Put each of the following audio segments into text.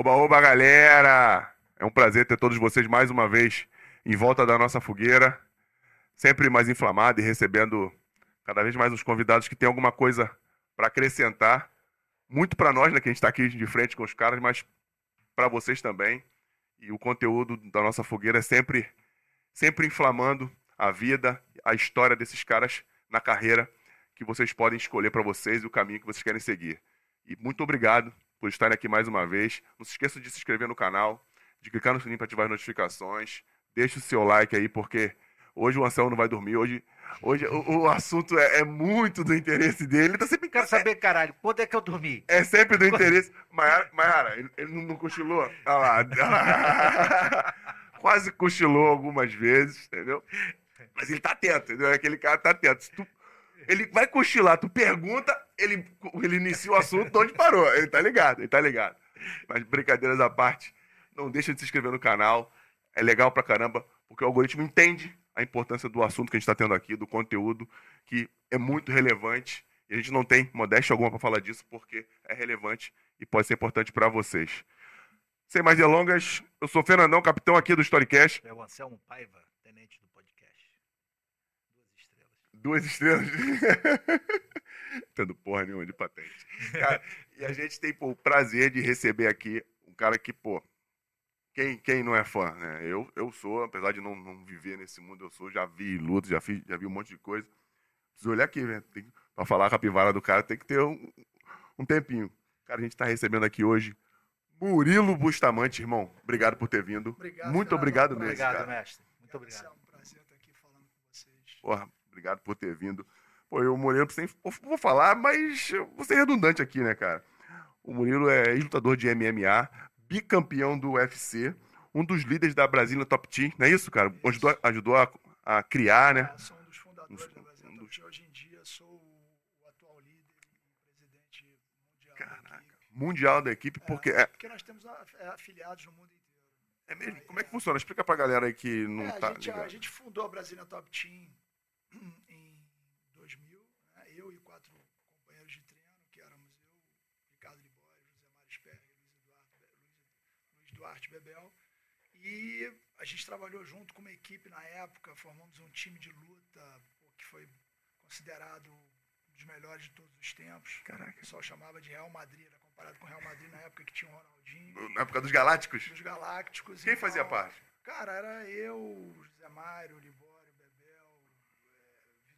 Oba, oba, galera! É um prazer ter todos vocês mais uma vez em volta da nossa fogueira, sempre mais inflamado e recebendo cada vez mais os convidados que têm alguma coisa para acrescentar. Muito para nós, né, que a gente está aqui de frente com os caras, mas para vocês também. E o conteúdo da nossa fogueira é sempre, sempre inflamando a vida, a história desses caras na carreira que vocês podem escolher para vocês e o caminho que vocês querem seguir. E muito obrigado por estarem aqui mais uma vez. Não se esqueça de se inscrever no canal, de clicar no sininho para ativar as notificações. Deixe o seu like aí, porque hoje o Anselmo não vai dormir. Hoje, hoje o, o assunto é, é, muito do interesse dele. Ele tá sempre. Quero saber, caralho, quando é que eu dormi? É sempre do interesse. Mayara, ele, ele não, cochilou? Olha lá. Quase cochilou algumas vezes, entendeu? Mas ele tá atento, entendeu? Aquele cara tá atento. Se tu ele vai cochilar, tu pergunta, ele, ele inicia o assunto de onde parou. Ele tá ligado, ele tá ligado. Mas brincadeiras à parte, não deixa de se inscrever no canal. É legal pra caramba, porque o algoritmo entende a importância do assunto que a gente está tendo aqui, do conteúdo, que é muito relevante. E a gente não tem modéstia alguma para falar disso, porque é relevante e pode ser importante para vocês. Sem mais delongas, eu sou o Fernandão, capitão aqui do Storycast. É o Anselmo Paiva. Duas estrelas. Tendo porra nenhuma de patente. Cara, e a gente tem pô, o prazer de receber aqui um cara que, pô, quem, quem não é fã, né? Eu, eu sou, apesar de não, não viver nesse mundo, eu sou, já vi luta, já, fiz, já vi um monte de coisa. Preciso olhar aqui, né? Tem, pra falar a capivara do cara, tem que ter um, um tempinho. Cara, a gente tá recebendo aqui hoje Murilo Bustamante, irmão. Obrigado por ter vindo. Obrigado, Muito obrigado mesmo. Obrigado, cara. mestre. Muito obrigado. É um prazer estar aqui falando com vocês. Porra, Obrigado por ter vindo. Pô, eu, o Murilo, vou falar, mas vou ser redundante aqui, né, cara? O Murilo é lutador de MMA, bicampeão do UFC, um dos líderes da Brasília Top Team, não é isso, cara? Isso. Ajudou, ajudou a, a, criar, né? É, sou um dos fundadores um, da Brasília um. Top Team. Hoje em dia sou o atual líder e presidente mundial Caraca, da equipe. Mundial da equipe, porque... É, é... Porque nós temos é, afiliados no mundo inteiro. É mesmo? Como é que funciona? Explica pra galera aí que não é, tá a gente, a gente fundou a Brasília Top Team em 2000, né, eu e quatro companheiros de treino, que éramos eu, Ricardo Libório, José Mário Sperry, Luiz Eduardo, Luiz Duarte Bebel, e a gente trabalhou junto com uma equipe na época, formamos um time de luta que foi considerado um dos melhores de todos os tempos. Caraca. O pessoal chamava de Real Madrid, era comparado com o Real Madrid na época que tinha o Ronaldinho. Na época dos Galácticos? Dos Galácticos. Quem então, fazia parte? Cara, era eu, José Mário, Libório,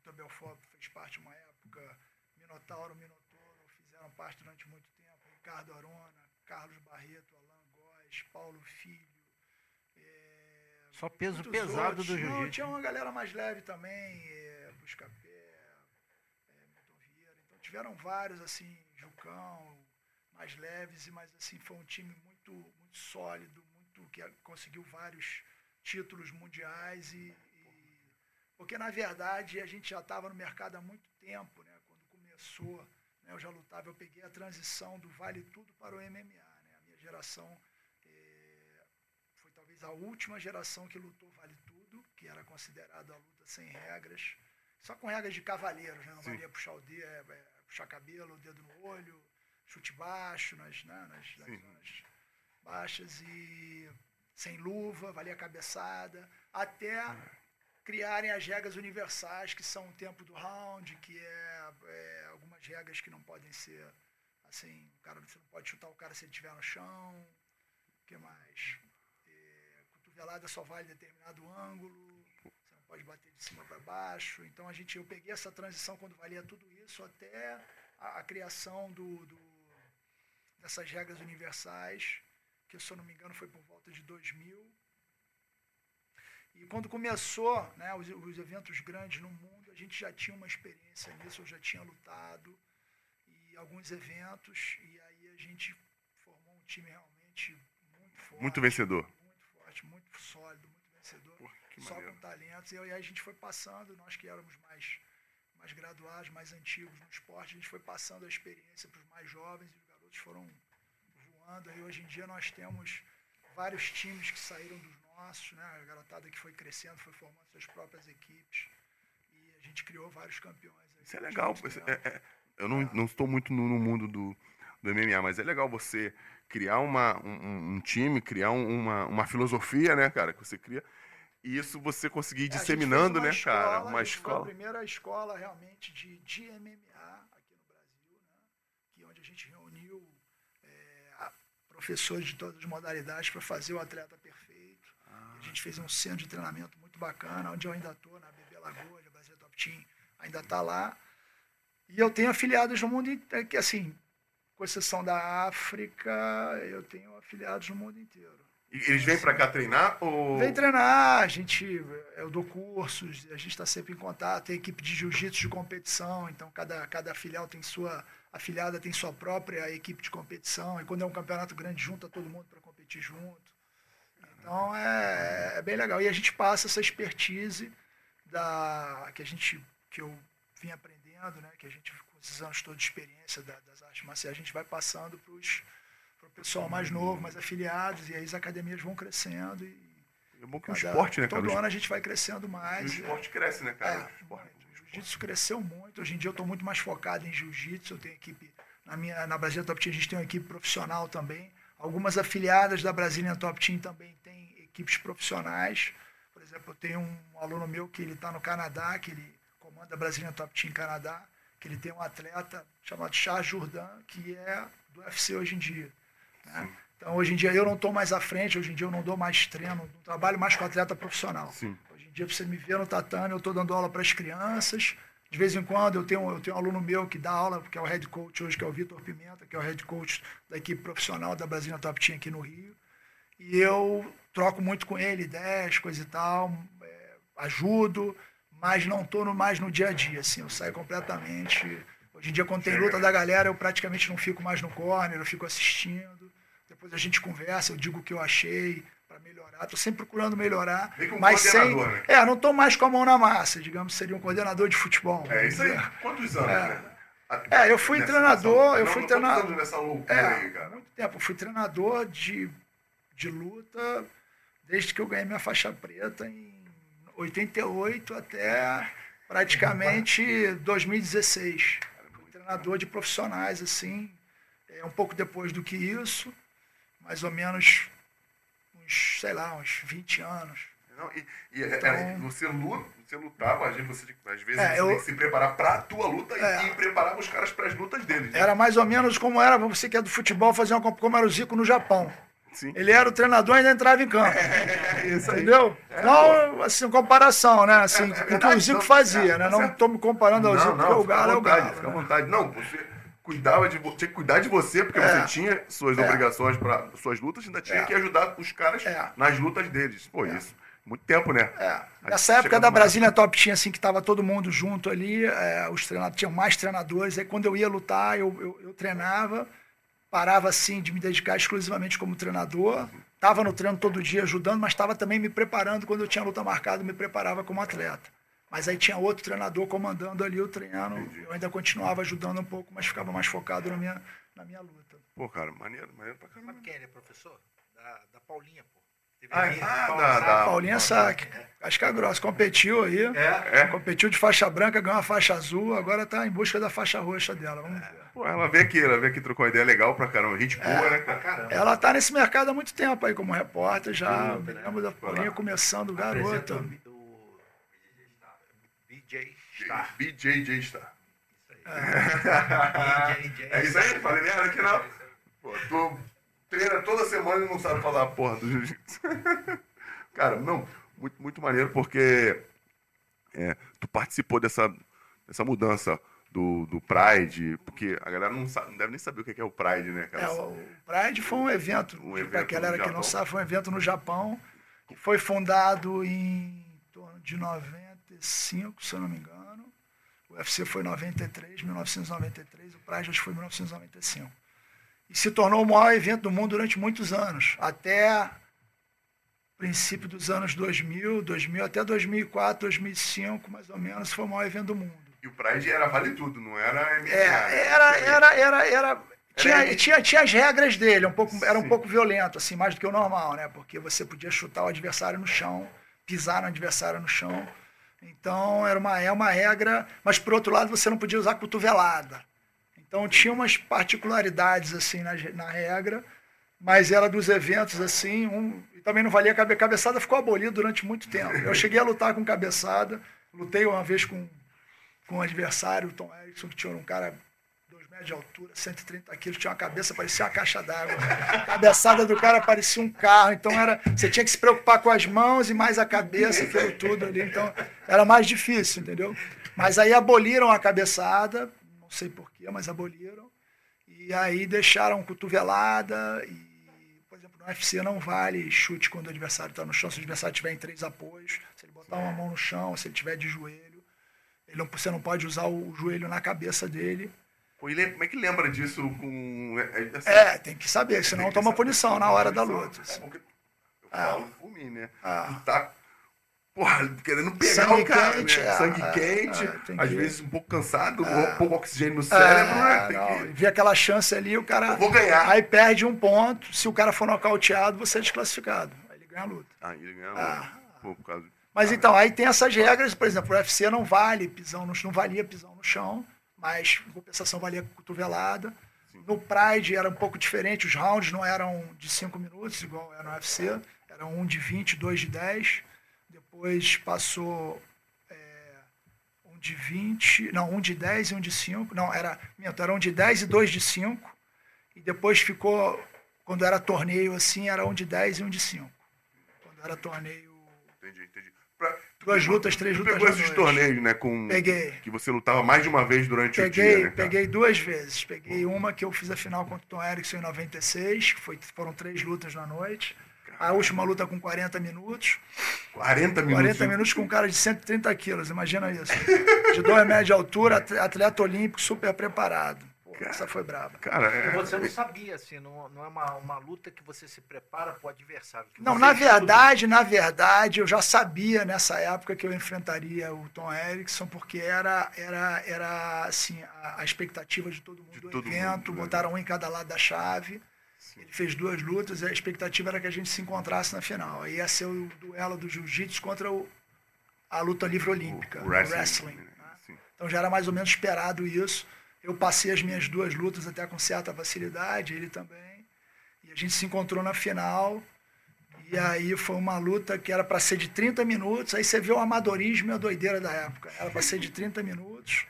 Vitor Belfort fez parte uma época, Minotauro, Minotouro fizeram parte durante muito tempo, Ricardo Arona, Carlos Barreto, Alain Góes, Paulo Filho. É, Só peso pesado outros. do jiu-jitsu. Tinha uma galera mais leve também, é, Buscapé, é, Milton Vieira. Então tiveram vários, assim, Jucão, mais leves, mas assim, foi um time muito, muito sólido, muito que conseguiu vários títulos mundiais e, porque, na verdade, a gente já estava no mercado há muito tempo, né? Quando começou, né? eu já lutava, eu peguei a transição do Vale Tudo para o MMA, né? A minha geração é, foi talvez a última geração que lutou Vale Tudo, que era considerado a luta sem regras, só com regras de cavaleiros, né? Não valia puxar o dedo, é, é, puxar cabelo, o dedo no olho, chute baixo nas, né? nas, nas zonas baixas e sem luva, valia cabeçada, até é criarem as regras universais, que são o tempo do round, que é, é algumas regras que não podem ser assim, o cara, você não pode chutar o cara se ele estiver no chão. O que mais? É, cotovelada só vale determinado ângulo, você não pode bater de cima para baixo. Então a gente, eu peguei essa transição quando valia tudo isso até a, a criação do, do, dessas regras universais, que se eu não me engano foi por volta de 2000 e quando começou né, os, os, eventos grandes no mundo, a gente já tinha uma experiência nisso, eu já tinha lutado e alguns eventos, e aí a gente formou um time realmente muito forte. Muito vencedor. Muito forte, muito sólido, muito vencedor. Porra, só maneiro. com talentos. E aí a gente foi passando, nós que éramos mais, mais graduados, mais antigos no esporte, a gente foi passando a experiência para os mais jovens e os garotos foram voando. Aí hoje em dia nós temos vários times que saíram dos nossos, né? A garotada que foi crescendo, foi formando suas próprias equipes. E a gente criou vários campeões. Isso é legal. É, é, eu não, não estou muito no, no, mundo do, do MMA, mas é legal você criar uma, um, um time, criar um- uma, uma filosofia, né, cara, que você cria, e isso você conseguir ir É, disseminando, uma né, cara, escola, uma a gente Foi a escola. primeira escola realmente de, de MMA aqui no Brasil, né? que onde a gente reuniu é, professores de todas as modalidades para fazer o atleta. A gente fez um centro de treinamento muito bacana, onde eu ainda estou, na BB Lagoa, Brasil Top Team ainda está lá. E eu tenho afiliados no mundo inteiro, que assim, com exceção da África, eu tenho afiliados no mundo inteiro. E eles vêm pra cá treinar ou... Vem treinar, a gente, eu dou cursos, a gente está sempre em contato, tem equipe de jiu-jitsu de competição, então cada, cada filial tem sua, afiliada tem sua própria equipe de competição, e quando é um campeonato grande, junta todo mundo para competir junto. Então é, é bem legal. E a gente passa essa expertise da, que a gente, que eu vim aprendendo, né, que a gente, com esses anos todos de experiência da- das artes marciais, a gente vai passando para o pessoal mais novo, mais afiliados, e aí as academias vão crescendo e É bom que o esporte, né, cara? Todo ano a gente vai crescendo mais. o esporte cresce, né, cara? É, O esporte- o jiu-jitsu cresceu muito. Hoje em dia eu estou muito mais focado em jiu-jitsu. Eu tenho equipe. Na, minha, na Brasília Top Team a gente tem uma equipe profissional também. Algumas afiliadas da Brasília Top Team também equipes profissionais. Por exemplo, eu tenho um aluno meu que ele está no Canadá, que ele comanda a Brasília Top Team Canadá, que ele tem um atleta chamado Charles Jourdan, que é do UFC hoje em dia. né? Então, hoje em dia eu não estou mais à frente, hoje em dia eu não dou mais treino, não trabalho mais com atleta profissional. Sim. Hoje em dia, para você me ver no tatame, eu estou dando aula para as crianças. De vez em quando, eu tenho, eu tenho um aluno meu que dá aula, que é o head coach hoje, que é o Vitor Pimenta, que é o head coach da equipe profissional da Brasília Top Team aqui no Rio. E eu troco muito com ele, ideias, coisa e tal, é, ajudo, mas não estou mais no dia a dia, assim, eu saio completamente. Hoje em dia, quando tem luta da galera, eu praticamente não fico mais no corner, eu fico assistindo. Depois a gente conversa, eu digo o que eu achei para melhorar. Estou sempre procurando melhorar, um mas sem. né? É, não estou mais com a mão na massa, digamos, seria um coordenador de futebol. É isso aí. Quantos anos, É. né? É, eu fui nessa- treinador, nessa- eu fui treinador- nessa loucura É, aí, cara? muito tempo. Eu fui treinador de, de luta desde que eu ganhei minha faixa preta em 88 até praticamente 2016. Fui treinador de profissionais, assim, é, um pouco depois do que isso, mais ou menos uns, sei lá, uns 20 anos. Não, e, e é- Então- é, você, luta, você lutava, às vezes você, às vezes, É, você eu- tem que se preparar pra tua luta e- É. e, preparar os caras para as lutas deles. né? Era mais ou menos como era, você que é do futebol, fazer uma como era o Zico no Japão. Sim. Ele era o treinador e ainda entrava em campo. É isso aí. Entendeu? não, assim, comparação, né? Assim, É, é o que o Zico não, fazia, é, né? Não estou me comparando ao Zico, porque o fica à Galo é o vontade, Galo. Fica à né? vontade. Não, você cuidava de, tinha que cuidar de você, porque É. você tinha suas É. obrigações para suas lutas, ainda tinha É. que ajudar os caras É. nas lutas deles. Pô, isso. Muito tempo, né? É. Nessa época da Brasília Top Team, assim, que tava todo mundo junto ali, é, os treinadores, tinham mais treinadores. Aí quando eu ia lutar, eu, eu, eu treinava, parava assim de me dedicar exclusivamente como treinador. Tava no treino todo dia ajudando, mas estava também me preparando quando eu tinha luta marcada, me preparava como atleta. Mas aí tinha outro treinador comandando ali o treino. Eu ainda continuava ajudando um pouco, mas ficava mais focado na minha, na minha luta. Pô, cara, maneiro, maneiro pra caramba. Sabe quem ele é professor? Da, da Paulinha, pô. Ah, ah, da- da- Paulinha Saque, casca grossa, competiu aí. É. É? Competiu de faixa branca, ganhou a faixa azul, agora tá em busca da faixa roxa dela. Vamos ver. Pô, ela veio aqui, ela veio aqui, trocou uma ideia legal pra caramba. Gente É. boa, né, Pra cara? caramba. Ela tá nesse mercado há muito tempo aí como repórter, já Luta, me né? lembro da Paulinha começando garota. o do BJ Star. BJJ Star. BJJ É isso aí, falei merda aqui não. Pô, tu treina toda semana e não sabe falar a porra do jiu-jitsu. Cara, não, muito, muito maneiro porque é, tu participou dessa, dessa mudança do, do Pride, porque a galera não, sabe, não deve nem saber o que é o Pride, né, cara? É, o Pride foi um evento, Um para evento a galera que não sabe, foi um evento no Japão, que foi fundado em torno de 95, se eu não me engano. O UFC foi em 93, 1993, o Pride acho que foi em 1995. E se tornou o maior evento do mundo durante muitos anos, até princípio dos anos 2000, 2000 até 2004, 2005, mais ou menos, foi o maior evento do mundo. E o Pride era vale tudo, não era MMA. É, né? era, era, era, era. Tinha, tinha, tinha as regras dele, um pouco, era um pouco violento, assim, mais do que o normal, né? Porque você podia chutar o adversário no chão, pisar no adversário no chão. Então era uma, é uma regra, mas por outro lado você não podia usar cotovelada. Então tinha umas particularidades assim na, na regra, mas era dos eventos assim, um, também não valia cabe, cabeçada, ficou abolida durante muito tempo. Eu cheguei a lutar com cabeçada, lutei uma vez com, com um adversário, o Tom Erickson, que tinha um cara 2 metros de altura, 130 quilos, tinha uma cabeça, parecia uma caixa d'água. A cabeçada do cara parecia um carro, então era, você tinha que se preocupar com as mãos e mais a cabeça, aquilo tudo ali, então era mais difícil, entendeu? Mas aí aboliram a cabeçada, sei porquê, mas aboliram, e aí deixaram cotovelada e por exemplo, no UFC não vale chute quando o adversário está no chão. Se o adversário tiver em três apoios, se ele botar uma mão no chão, se ele tiver de joelho, ele não, você não pode usar o joelho na cabeça dele. Como é que lembra disso com. é, assim, É, tem que saber, senão toma punição na hora da luta. É, assim. porque eu falo por mim, né? Ah. Tu tá, porra, querendo pegar Sangue o cara, quente, né? é, Sangue é, quente, tem às que- vezes um pouco cansado, um pouco oxigênio no cérebro, né? É, Tem não, que... vi aquela chance ali, o cara. Eu vou ganhar. Aí perde um ponto. Se o cara for nocauteado, você é desclassificado. Aí ele ganha a luta. Ah, ele ganhou. Ah. Pô, por causa... Mas então, aí tem essas regras, por exemplo, o UFC não vale pisão no, não valia pisão no chão, mas em compensação valia cotovelada. No Pride era um pouco diferente, os rounds não eram de 5 minutos, igual era no UFC, eram um de 20, dois de 10. Depois passou é, um de 20, não, um de 10 e um de 5. Não, era, minto, era um de 10 e dois de 5. E depois ficou, quando era torneio assim, era um de 10 e um de 5. Quando era torneio Entendi, entendi. Pra... Duas lutas, três lutas pegou esses noite. torneios, né? Com... Peguei. Que você lutava mais de uma vez durante o Peguei, dia, né, peguei duas vezes. Peguei uma que eu fiz a final contra o Tom Erickson em 96, que foi, foram três lutas na noite. A última luta com 40 minutos. 40 minutos. 40 minutos com um cara de 130 quilos, imagina isso. De 2 metros de altura, at- atleta olímpico, super preparado. Pô, essa foi braba. Cara, é... Você não sabia, assim, não, não é uma, uma luta que você se prepara pro adversário. que Não, na estuda. verdade, na verdade, eu já sabia nessa época que eu enfrentaria o Tom Erickson, porque era, era, era assim, a, a expectativa de todo mundo De do todo evento, mundo, né? botaram um em cada lado da chave. Ele fez duas lutas e a expectativa era que a gente se encontrasse na final. Aí ia ser o duelo do jiu-jitsu contra o, a luta livre olímpica, o o wrestling, wrestling. né? né? Então já era mais ou menos esperado isso. Eu passei as minhas duas lutas até com certa facilidade, ele também. E a gente se encontrou na final. E aí foi uma luta que era para ser de 30 minutos. Aí você vê o amadorismo e a doideira da época. Era para ser de 30 minutos.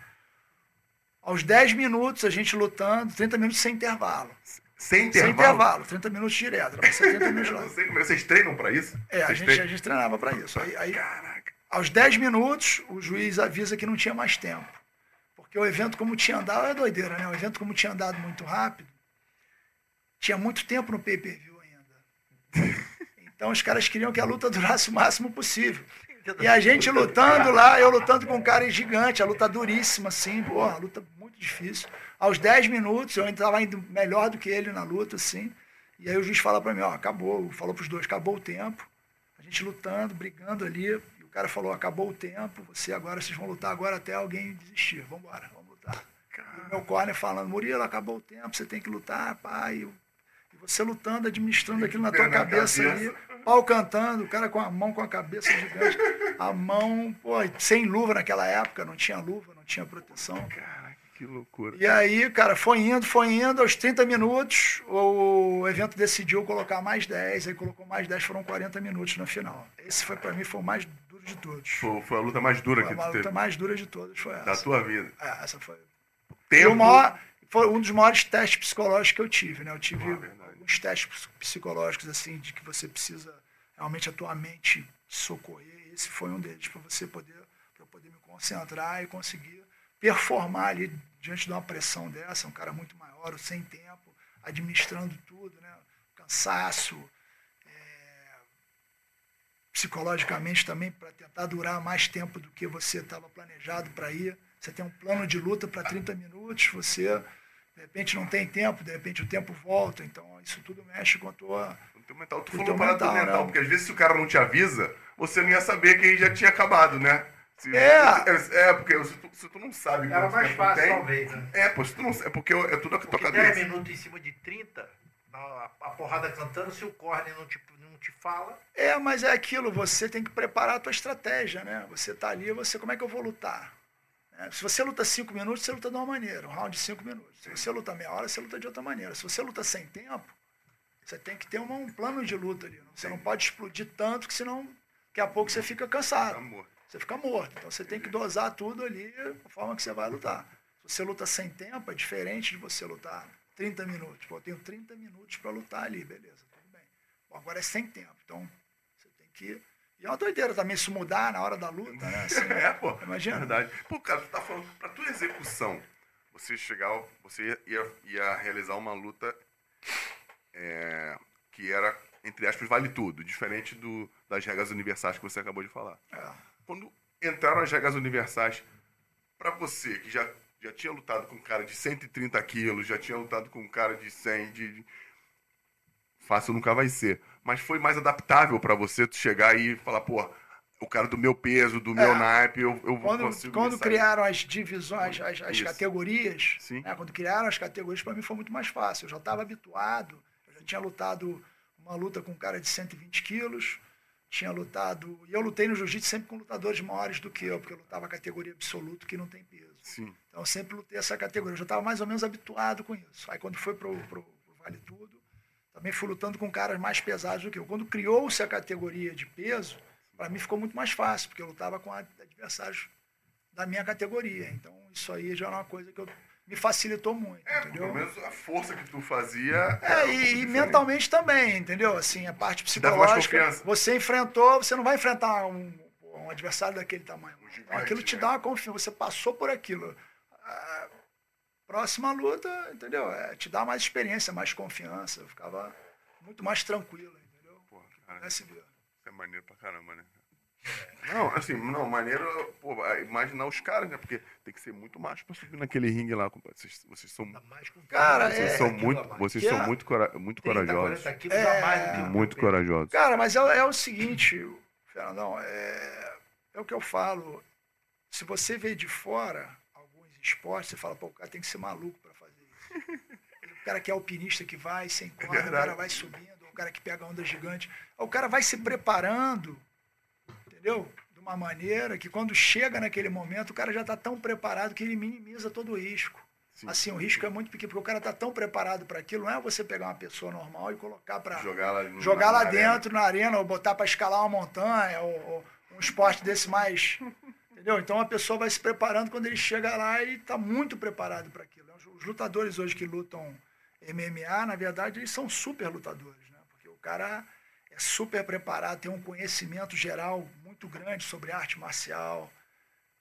Aos 10 minutos a gente lutando, 30 minutos sem intervalo. Sem intervalo. Sem intervalo, 30 minutos direto. Era pra ser 30 minutos lá. sei. Vocês treinam pra isso? É, a gente, a gente treinava para isso. Aí, aí, Caraca. aos 10 minutos, o juiz avisa que não tinha mais tempo. Porque o evento, como tinha andado, é doideira, né? O evento, como tinha andado muito rápido, tinha muito tempo no pay-per-view ainda. Então os caras queriam que a luta durasse o máximo possível. E a gente lutando lá, eu lutando com um cara gigante, a luta duríssima, assim, porra, a luta muito difícil. Aos 10 minutos, eu ainda estava indo melhor do que ele na luta, assim. E aí o juiz fala para mim, ó, acabou, falou para os dois, acabou o tempo. A gente lutando, brigando ali, e o cara falou, acabou o tempo, você agora, vocês vão lutar agora até alguém desistir. Vamos embora, vamos lutar. E o meu corner falando, Murilo, acabou o tempo, você tem que lutar, pai. E você lutando, administrando aquilo na tua na cabeça, cabeça. ali, pau cantando, o cara com a mão com a cabeça gigante, a mão, pô, sem luva naquela época, não tinha luva, não tinha proteção. Caraca, que loucura. E aí, cara, foi indo, foi indo, aos 30 minutos, o evento decidiu colocar mais 10, aí colocou mais 10, foram 40 minutos na final. Esse foi, pra mim, foi o mais duro de todos. Foi, foi a luta mais dura Foi que a tu luta teve mais dura de todas, foi da essa. tua vida. É, essa foi. E Tempo. o maior, foi um dos maiores testes psicológicos que eu tive, né? Eu tive Ah, alguns testes ps- psicológicos, assim, de que você precisa realmente a tua mente socorrer. Esse foi um deles, para você poder, pra eu poder me concentrar e conseguir performar ali diante de uma pressão dessa, um cara muito maior, sem tempo, administrando tudo, né? Cansaço, é, psicologicamente também para tentar durar mais tempo do que você estava planejado para ir. Você tem um plano de luta para 30 minutos, você de repente não tem tempo, de repente o tempo volta, então isso tudo mexe com a tua. O teu mental, tu falou parada mental, mental, né? porque às vezes se o cara não te avisa, você não ia saber que já tinha acabado, né? Se- É. É, porque se tu, se tu não sabe Era mais fácil, tem, talvez, né? É, pô, se tu não é porque é tudo a tua Porque cabeça. 10 minutos em cima de 30, a, a porrada cantando, se o corner não te, não te fala, É, mas é aquilo, você tem que preparar a tua estratégia, né? Você tá ali, você, como é que eu vou lutar? né? Se você luta cinco minutos, você luta de uma maneira, um round de cinco minutos. Se você luta meia hora, você luta de outra maneira. Se você luta sem tempo, você tem que ter uma- um plano de luta ali. Você não pode explodir tanto, que senão daqui a pouco você fica cansado. Amor. Você fica morto. Então você tem que dosar tudo ali da forma que você vai lutar. Se você luta sem tempo, é diferente de você lutar 30 minutos. Pô, eu tenho 30 minutos para lutar ali, beleza, tudo bem. Bom, agora é sem tempo. Então você tem que. E é uma doideira também isso mudar na hora da luta, né? Assim, É, pô. Imagina. Verdade. Pô, cara, tu tá falando, pra tua execução, você chegar, você ia, ia realizar uma luta é, que era, entre aspas, vale tudo, diferente do, das regras universais que você acabou de falar. É. Quando entraram as regras universais, pra você, que já, já tinha lutado com um cara de 130 quilos, já tinha lutado com um cara de 100, de... Fácil nunca vai ser. Mas foi mais adaptável pra você tu chegar e falar, pô, o cara do meu peso, do meu É. naipe, eu, eu Quando, consigo quando criaram as divisões, as, as categorias, né, quando criaram as categorias, para mim foi muito mais fácil. Eu já estava habituado, eu já tinha lutado uma luta com um cara de 120 quilos, tinha lutado. E eu lutei no jiu-jitsu sempre com lutadores maiores do que eu, porque eu lutava a categoria absoluto que não tem peso. Sim. Então eu sempre lutei essa categoria. Eu já estava mais ou menos habituado com isso. Aí quando foi pro, pro, pro Vale Tudo, também fui lutando com caras mais pesados do que eu. Quando criou-se a categoria de peso, para mim ficou muito mais fácil, porque eu lutava com ad- adversários da minha categoria. Então isso aí já era uma coisa que eu, me facilitou muito, É, entendeu? pelo menos a força que tu fazia. É, um e, diferente. mentalmente também, entendeu? Assim, a parte psicológica. Você enfrentou, você não vai enfrentar um, um adversário daquele tamanho. Um gigante, aquilo te né? dá uma confiança, você passou por aquilo. A próxima luta, entendeu? É, te dá mais experiência, mais confiança. Eu ficava muito mais tranquilo, entendeu? Pô, cara, é maneiro pra caramba, né? Não, assim, não, maneiro, pô, é imaginar os caras, né? Porque tem que ser muito macho pra subir naquele ringue lá. Vocês, vocês são, com Cara, vocês é, são muito, vocês são é- muito, cora- muito 30, corajosos. 40 quilos É, Muito corajosos. Cara, mas é, é o seguinte, Fernandão, é, é o que eu falo. Se você vê de fora alguns esportes, você fala, pô, o cara tem que ser maluco para fazer isso. O cara que é alpinista que vai sem corda, o verdade. cara vai subindo, o cara que pega onda gigante. O cara vai se preparando, entendeu? De uma maneira que quando chega naquele momento, o cara já está tão preparado que ele minimiza todo o risco. Sim. Assim, o risco é muito pequeno, porque o cara está tão preparado para aquilo, não é você pegar uma pessoa normal e colocar para Jogar lá, jogar na lá arena. dentro na arena ou botar para escalar uma montanha ou, ou um esporte desse mais entendeu então a pessoa vai se preparando quando ele chega lá ele está muito preparado para aquilo os os lutadores hoje que lutam MMA na verdade eles são super lutadores né porque o cara é super preparado tem um conhecimento geral muito grande sobre arte marcial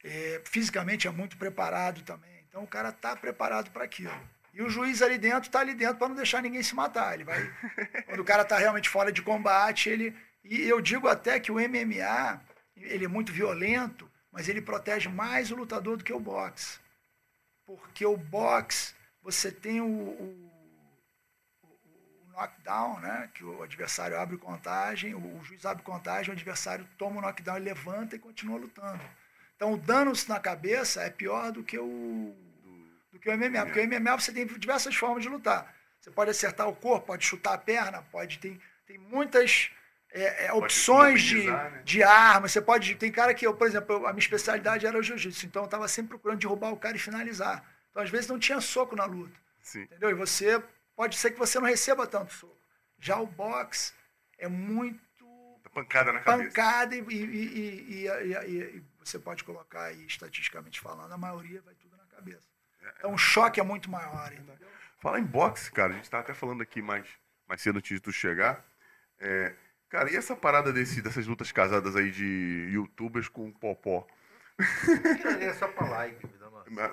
é, fisicamente é muito preparado também então o cara está preparado para aquilo e o juiz ali dentro está ali dentro para não deixar ninguém se matar ele vai quando o cara está realmente fora de combate, ele. E eu digo até que o MMA, ele é muito violento, mas ele protege mais o lutador do que o boxe. Porque o boxe, você tem o, o, knockdown, né? Que o adversário abre contagem, o, o juiz abre contagem, o adversário toma o knockdown e levanta e continua lutando. Então o dano na cabeça é pior do que o, do que o MMA. Porque o MMA você tem diversas formas de lutar. Você pode acertar o corpo, pode chutar a perna, pode tem, tem muitas é, é, opções de, né? de arma. Você pode. Tem cara que eu, por exemplo, a minha especialidade era o jiu-jitsu, então eu estava sempre procurando derrubar o cara e finalizar. Então, às vezes, não tinha soco na luta. Sim. Entendeu? E você pode ser que você não receba tanto soco. Já o boxe é muito Pancada na cabeça. pancada e, e- e- e- você pode colocar aí, estatisticamente falando, a maioria vai tudo na cabeça. Então o choque é muito maior. Entendeu? Falar em boxe, cara, a gente tava até falando aqui mais, mais cedo antes de tu chegar. É, cara, e essa parada desse, dessas lutas casadas aí de youtubers com popó? É só pra like,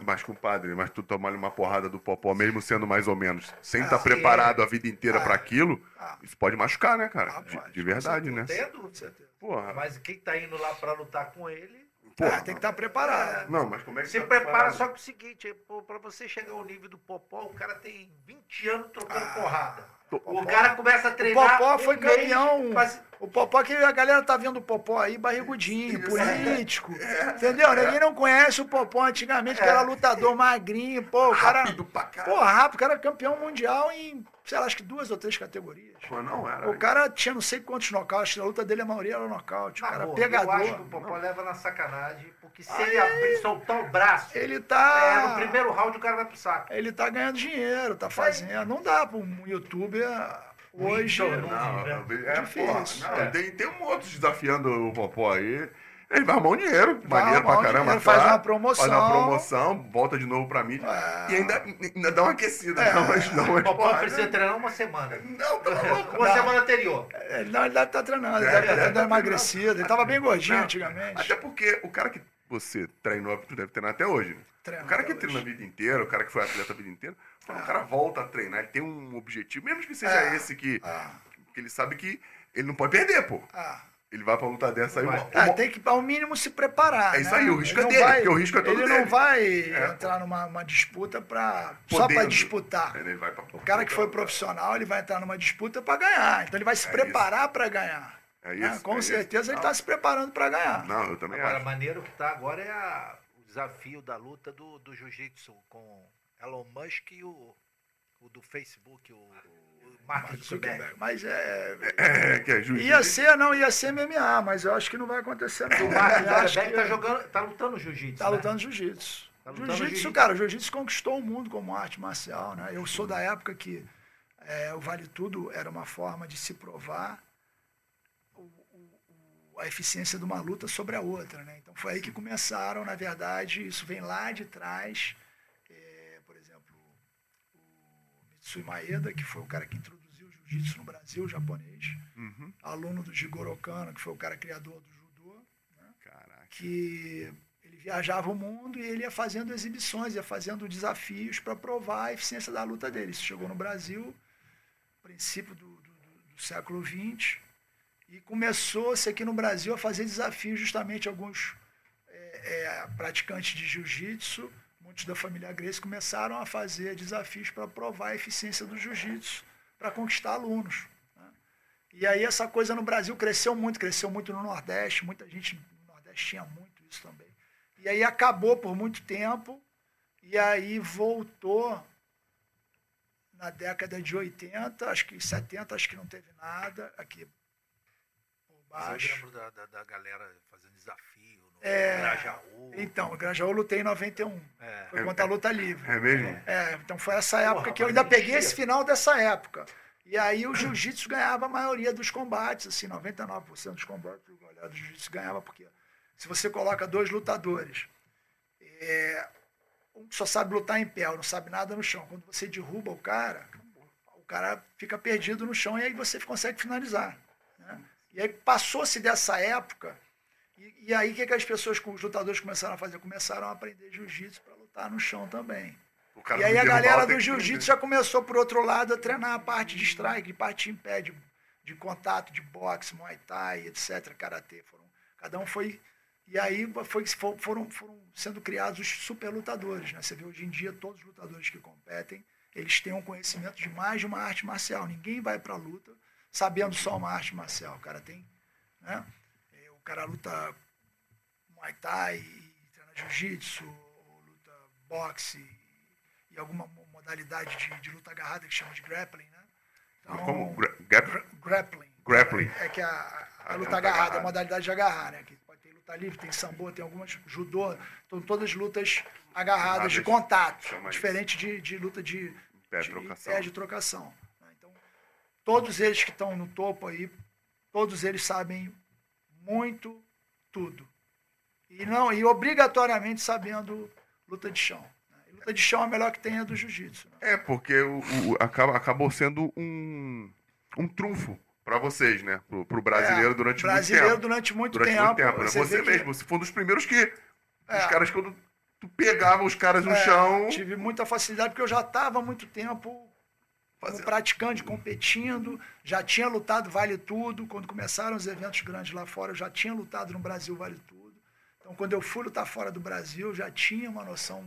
Mas, compadre, mas tu tomar uma porrada do popó, mesmo sendo mais ou menos, sem Ah, estar sim, preparado a vida inteira Ah. pra aquilo, Ah, isso pode machucar, né, cara? Ah, De, de verdade, né? Certeza. Porra, Mas quem tá indo lá pra lutar com ele, porra. Ah, tem que estar preparado. Não, mas como é que se tá prepara preparado? só com o seguinte, pô, pra você chegar ao nível do Popó, o cara tem 20 anos trocando Ah. porrada. Tô- O cara começa a treinar. Popó foi um mês, campeão. faz- O Popó, que a galera tá vendo o Popó aí, barrigudinho, político. Entendeu? Ninguém não conhece o Popó antigamente, que era lutador magrinho, pô, o cara. Rápido pra caralho. Pô, rápido, o cara era campeão mundial em, sei lá, acho que duas ou três categorias. Pô, não era. O cara tinha não sei quantos nocautes, a luta dele a maioria era nocaute. O cara boa, pegador. Eu acho que o Popó leva na sacanagem, porque se ele abrir, soltar o braço, Ele é, tá. no primeiro round o cara vai pro saco. Ele tá ganhando dinheiro, tá fazendo. Não dá pra um youtuber hoje. Então, Não, né? é, Difícil, porra, não, é. tem, tem um outro desafiando o Popó aí. Ele vai arrumar um dinheiro, Vai maneiro pra caramba. dinheiro, faz tá? uma promoção. Faz uma promoção, volta de novo pra mídia. É. E ainda, ainda dá uma aquecida. É. Não, mas não, O mas, Popó porra, precisa treinar uma semana. Não, tá louco. Uma Não. semana anterior. Ele, não, ele deve estar treinando, ele É, deve estar é, dando tá emagrecida. Ele tava bem gordinho Não, antigamente. Até porque o cara que você treinou, tu deve treinar até hoje. né? Treina o cara que treina a vida inteira, o cara que foi atleta a vida inteira, quando o cara volta a treinar, ele tem um objetivo, mesmo que seja É. esse que, Ah, que ele sabe que ele não pode perder, pô. ah. Ele vai pra luta dessa aí. Vai. uma- Ah, uma- tem que, ao mínimo, se preparar. É isso né? aí, o risco Ele é não dele, vai- porque o risco é todo Ele dele. não vai É. entrar numa uma disputa pra, só Podendo. disputar. Ele vai pra- O cara que foi profissional, ele vai entrar numa disputa para ganhar. Então ele vai se É preparar para ganhar. É né? isso, Com é isso. certeza ele Não. está se preparando para ganhar. Não, eu também Agora, acho. maneiro que tá agora é a- o desafio da luta do, do jiu-jitsu com Elon Musk e o, o do Facebook, o, o Mark Zuckerberg. Mas é, É, que é juiz. ia ser, não, ia ser MMA, mas eu acho que não vai acontecer. Não. O Mark Zuckerberg tá jogando, tá lutando jiu-jitsu. tá né? lutando jiu-jitsu. Tá Jiu-jitsu, jiu-jitsu. cara, o jiu-jitsu conquistou o mundo como arte marcial, né? Eu sou da época que é, o Vale Tudo era uma forma de se provar a eficiência de uma luta sobre a outra, né? Então foi aí que começaram, na verdade, isso vem lá de trás. é, por exemplo, o Mitsui Maeda, que foi o cara que introduziu o jiu-jitsu no Brasil, japonês, Uhum. aluno do Jigoro Kano, que foi o cara criador do judô, Caraca. que ele viajava o mundo e ele ia fazendo exibições, ia fazendo desafios para provar a eficiência da luta dele. Isso chegou no Brasil, princípio do, do- do- do século XX, e começou-se aqui no Brasil a fazer desafios justamente alguns é, é, praticantes de jiu-jitsu, da família Grace começaram a fazer desafios para provar a eficiência do jiu-jitsu, para conquistar alunos. né? E aí essa coisa no Brasil cresceu muito, cresceu muito no Nordeste, muita gente no Nordeste tinha muito isso também. E aí acabou por muito tempo, e aí voltou na década de 80, acho que 70, acho que não teve nada, aqui por Mas Eu baixo. lembro da, da, da galera É. Grajaú. Então, o Grajaú eu lutei em 91, É. foi contra a luta livre. É mesmo? É, então foi essa época Porra, que eu ainda peguei esse final dessa época. E aí o jiu-jitsu ganhava a maioria dos combates, assim, 99% dos combates do jiu-jitsu ganhava, porque se você coloca dois lutadores, é, um que só sabe lutar em pé, não sabe nada no chão, quando você derruba o cara, o cara fica perdido no chão e aí você consegue finalizar. né? E aí passou-se dessa época, e, e aí o que, que as pessoas, os lutadores começaram a fazer? Começaram a aprender jiu-jitsu para lutar no chão também. E aí a galera do que jiu-jitsu já começou, por outro lado, a treinar a parte de strike, parte em pé, de, de contato, de boxe, muay thai, etc., karatê. Foram, cada um foi... E aí foi, foram, foram sendo criados os super lutadores. Né? Você vê hoje em dia, todos os lutadores que competem, eles têm um conhecimento de mais de uma arte marcial. Ninguém vai para a luta sabendo só uma arte marcial. O cara tem... Né? Cara luta Muay Thai, treina Jiu-Jitsu, luta boxe e alguma mo- modalidade de, de luta agarrada que chama de grappling, né? Então, Como? Gra- gra- grappling. Grappling. É que a, a- a A luta luta agarrada, agarrada. a modalidade de agarrar, né? Que pode ter luta livre, tem sambo, tem algumas judô, então todas lutas agarradas de contato, diferente de, de luta de, Pé, de, trocação. é, de trocação. né? Então, todos eles que estão no topo aí, todos eles sabem muito tudo. E não e obrigatoriamente sabendo luta de chão. né? E luta de chão é a melhor que tem é do jiu-jitsu. né? É, porque o, o- acaba, acabou sendo um, um trunfo pra vocês, né? Pro, pro brasileiro É, durante brasileiro muito tempo. durante muito durante tempo. muito tempo, né? você Você, vê que- mesmo, você foi um dos primeiros que. É. Os caras, quando tu pegava os caras no É, chão. Tive muita facilidade porque eu já estava há muito tempo como Fazendo. praticante, competindo, já tinha lutado Vale Tudo. Quando começaram os eventos grandes lá fora, eu já tinha lutado no Brasil Vale Tudo. Então, quando eu fui lutar fora do Brasil, já tinha uma noção,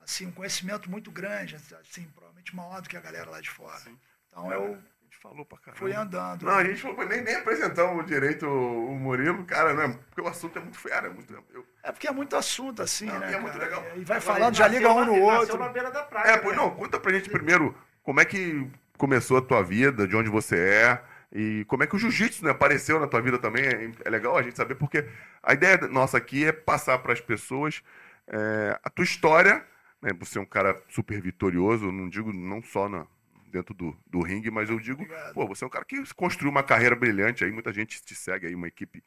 assim, um conhecimento muito grande, assim, provavelmente maior do que a galera lá de fora. Então, eu gente falou pra caramba. Foi andando. Não, a gente falou, nem, nem apresentamos direito o Murilo, cara, né? Porque o assunto é muito fera, é muito. Eu, é porque é muito assunto, assim, não, né? É muito legal. E vai falando, já liga um no outro. na beira da praia. É, pois né? não, conta pra gente primeiro como é que começou a tua vida, de onde você é. E como é que o jiu-jitsu né, apareceu na tua vida também? É, é, legal a gente saber, porque a ideia nossa aqui é passar para as pessoas é, a tua história. Né, você é um cara super vitorioso, não digo não só na, dentro do, do ringue, mas eu digo, Obrigado. pô, você é um cara que construiu uma carreira brilhante aí, muita gente te segue aí, uma equipe.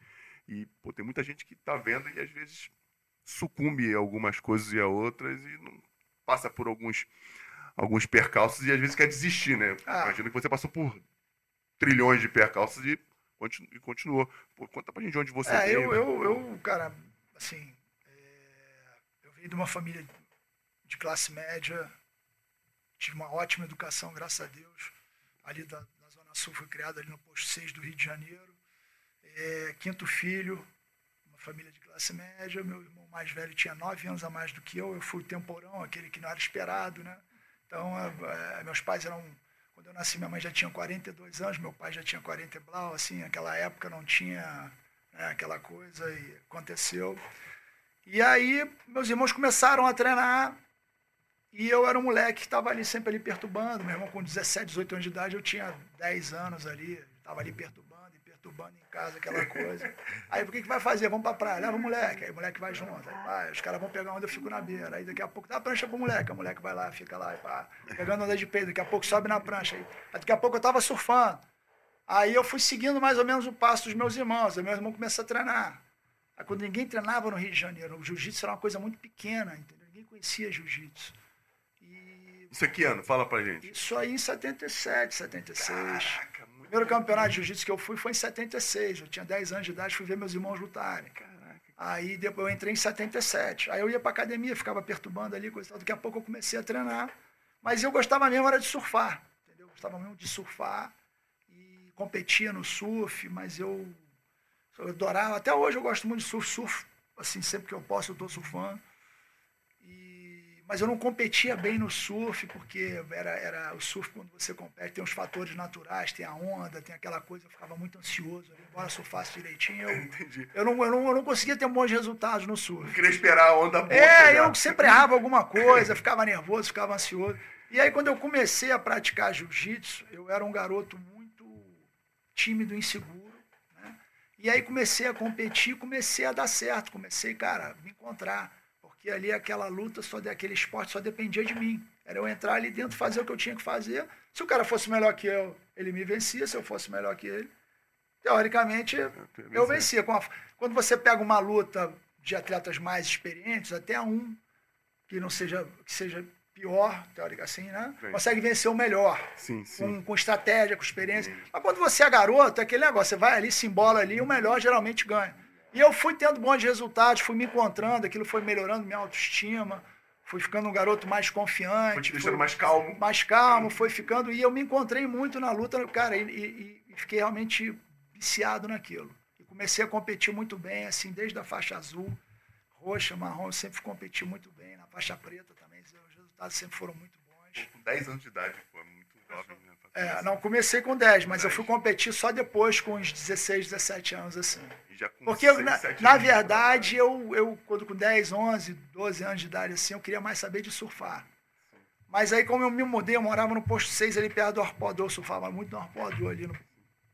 E pô, tem muita gente que está vendo e às vezes sucumbe a algumas coisas e a outras e não passa por alguns alguns percalços e às vezes quer desistir, né? Ah. Imagina que você passou por trilhões de percalços e, e continuou. Pô, conta pra gente onde você é, veio. Eu, eu, eu, cara, assim, é, eu venho de uma família de classe média, tive uma ótima educação, graças a Deus. Ali da, da Zona Sul, fui criado ali no posto 6 do Rio de Janeiro. É, quinto filho, uma família de classe média. Meu irmão mais velho tinha nove anos a mais do que eu. Eu fui o temporão, aquele que não era esperado, né? Então, é, meus pais eram quando eu nasci, minha mãe já tinha 42 anos, meu pai já tinha 40 e blau, assim, naquela época não tinha né, aquela coisa e aconteceu. E aí, meus irmãos começaram a treinar e eu era um moleque que estava ali sempre ali perturbando. Meu irmão com 17, 18 anos de idade, eu tinha 10 anos ali, estava ali perturbando perturbando em casa, aquela coisa. Aí, o que, que vai fazer? Vamos pra praia, leva o moleque. Aí o moleque vai junto. Aí, os caras vão pegar onde eu fico na beira. Aí daqui a pouco dá a prancha pro moleque. O moleque vai lá, fica lá, e pá, pegando onda de peito. Daqui a pouco sobe na prancha. Aí, daqui a pouco eu tava surfando. Aí eu fui seguindo mais ou menos o passo dos meus irmãos. Aí meu irmão começou a treinar. Aí quando ninguém treinava no Rio de Janeiro, o jiu-jitsu era uma coisa muito pequena, entendeu? Ninguém conhecia jiu-jitsu. Isso aqui ano? Fala pra gente. Isso aí em 77, 76. Caraca, primeiro campeonato de jiu-jitsu que eu fui foi em 76. Eu tinha 10 anos de idade, fui ver meus irmãos lutarem. Caraca. Aí depois eu entrei em 77. Aí eu ia pra academia, ficava perturbando ali, coisa. Daqui a pouco eu comecei a treinar. Mas eu gostava mesmo era de surfar. Entendeu? Eu gostava mesmo de surfar e competia no surf, mas eu, eu adorava. Até hoje eu gosto muito de surf, surf. Assim, sempre que eu posso, eu estou surfando mas eu não competia bem no surf, porque era, era o surf, quando você compete, tem os fatores naturais, tem a onda, tem aquela coisa, eu ficava muito ansioso. Embora surfasse direitinho, eu, eu, não, eu, não, eu não conseguia ter bons resultados no surf. Eu queria esperar a onda boa. É, eu sempre errava alguma coisa, ficava nervoso, ficava ansioso. E aí, quando eu comecei a praticar jiu-jitsu, eu era um garoto muito tímido, inseguro. Né? E aí comecei a competir, comecei a dar certo, comecei, cara, a me encontrar que ali aquela luta, só aquele esporte só dependia de mim. Era eu entrar ali dentro, fazer o que eu tinha que fazer. Se o cara fosse melhor que eu, ele me vencia. Se eu fosse melhor que ele, teoricamente, eu vencia. Quando você pega uma luta de atletas mais experientes, até um que não seja, que seja pior, teórica assim, né? Sim. Consegue vencer o melhor. Sim, sim. Com, com estratégia, com experiência. Mas quando você é garoto, é aquele negócio, você vai ali, se embola ali, o melhor geralmente ganha. E eu fui tendo bons resultados, fui me encontrando, aquilo foi melhorando minha autoestima, fui ficando um garoto mais confiante. Foi te deixando mais calmo. Mais calmo, foi ficando. E eu me encontrei muito na luta, cara, e, e, e fiquei realmente viciado naquilo. E comecei a competir muito bem, assim, desde a faixa azul, roxa, marrom, eu sempre competi muito bem. Na faixa preta também, os resultados sempre foram muito bons. Com 10 anos de idade, foi muito jovem, né? É, não, comecei com 10, mas 10. eu fui competir só depois, com uns 16, 17 anos, assim. Porque, 6, na, na verdade, eu, eu, quando com 10, 11, 12 anos de idade, assim, eu queria mais saber de surfar. Mas aí, como eu me mudei, eu morava no posto 6, ali perto do Arpoador, eu surfava muito no Arpoador, ali no,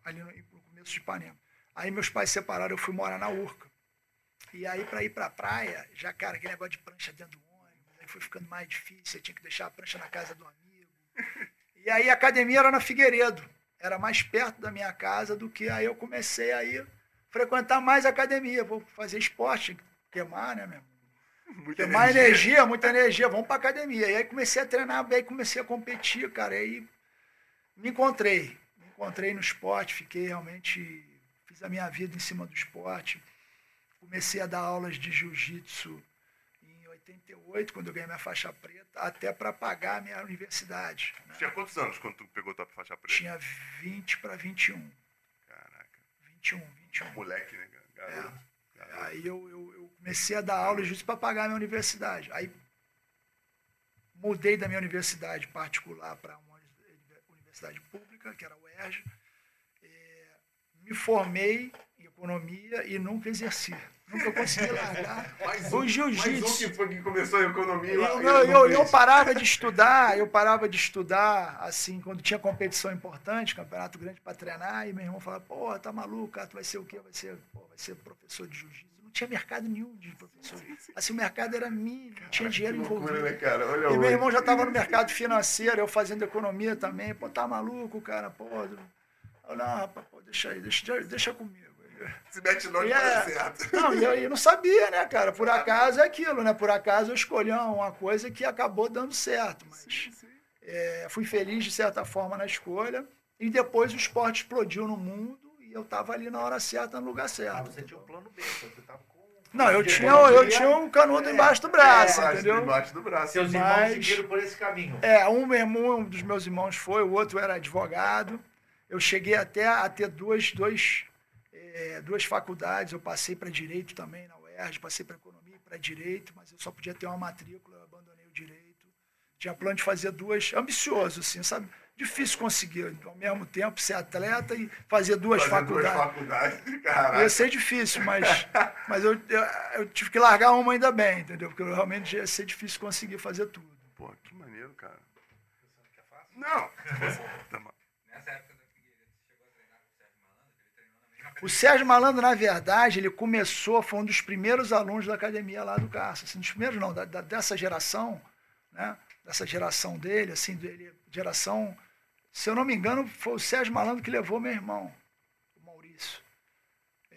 ali no, no começo de Ipanema. Aí meus pais separaram, eu fui morar na Urca. E aí, para ir para a praia, já, cara, aquele negócio de prancha dentro do ônibus, aí foi ficando mais difícil, eu tinha que deixar a prancha na casa do amigo. E aí a academia era na Figueiredo, era mais perto da minha casa do que aí eu comecei a ir frequentar mais academia, vou fazer esporte, queimar, né, mesmo? Muita queimar energia. energia, muita energia, vamos para academia. E aí comecei a treinar, aí comecei a competir, cara, e aí me encontrei, me encontrei no esporte, fiquei realmente, fiz a minha vida em cima do esporte. Comecei a dar aulas de jiu-jitsu 88, quando eu ganhei minha faixa preta, até para pagar a minha universidade. Né? Tinha quantos anos quando tu pegou tua faixa preta? Tinha 20 para 21. Caraca. 21, 21. Moleque, né? Garoto. É. Aí eu, eu, eu, comecei a dar aula justo para pagar a minha universidade. Aí mudei da minha universidade particular para uma universidade pública, que era a UERJ. É, me formei em economia e nunca exerci. Nunca consegui largar Mais o um, mais um jiu-jitsu. que foi que começou a economia. Eu, não eu, eu parava de estudar, eu parava de estudar, assim, quando tinha competição importante, campeonato grande para treinar, e meu irmão falava, pô, tá maluco, cara, tu vai ser o quê? Vai ser, pô, vai ser professor de jiu-jitsu. Não tinha mercado nenhum de professor. Assim, o mercado era mínimo, não tinha dinheiro loucura, envolvido. né, cara? Olha E meu irmão já estava no mercado financeiro, eu fazendo economia também. Pô, tá maluco, cara? Pô, eu, não, rapaz, pô, deixa aí, deixa, deixa comigo. Se mete E vai é- dar certo. Não, e eu, eu não sabia, né, cara? Por acaso é aquilo, né? Por acaso eu escolhi uma coisa que acabou dando certo. Mas é, fui feliz, de certa forma, na escolha. E depois o esporte explodiu no mundo e eu estava ali na hora certa, no lugar Ah, certo. você tinha um plano B, você tava com. Não, eu tinha, eu tinha um canudo embaixo do braço, Embaixo, entendeu? Embaixo do braço. Seus irmãos Mas- seguiram por esse caminho. É, um meu irmão, um dos meus irmãos foi, o outro era advogado. Eu cheguei até a ter duas, dois, é, duas faculdades. Eu passei para direito também na UERJ, passei para economia e para direito, mas eu só podia ter uma matrícula, eu abandonei o direito. Tinha plano de fazer duas, ambicioso, assim, sabe? Difícil conseguir, ao mesmo tempo, ser atleta e fazer duas Fazer duas faculdades. faculdades. Caraca. Ia ser difícil, mas, mas eu, eu, eu tive que largar uma ainda bem, entendeu? Porque eu realmente ia ser difícil conseguir fazer tudo. Pô, que maneiro, cara. Não. Tá ma- Nessa época da Figueiredo, você chegou a treinar com o Sérgio Malandro? Ele treinou na mesma O Sérgio Malandro, na verdade, ele começou, foi um dos primeiros alunos da academia lá do Carça. Assim, dos primeiros não, da, da- dessa geração, né? Dessa geração dele, assim, dele, geração. Se eu não me engano, foi o Sérgio Malandro que levou meu irmão, o Maurício.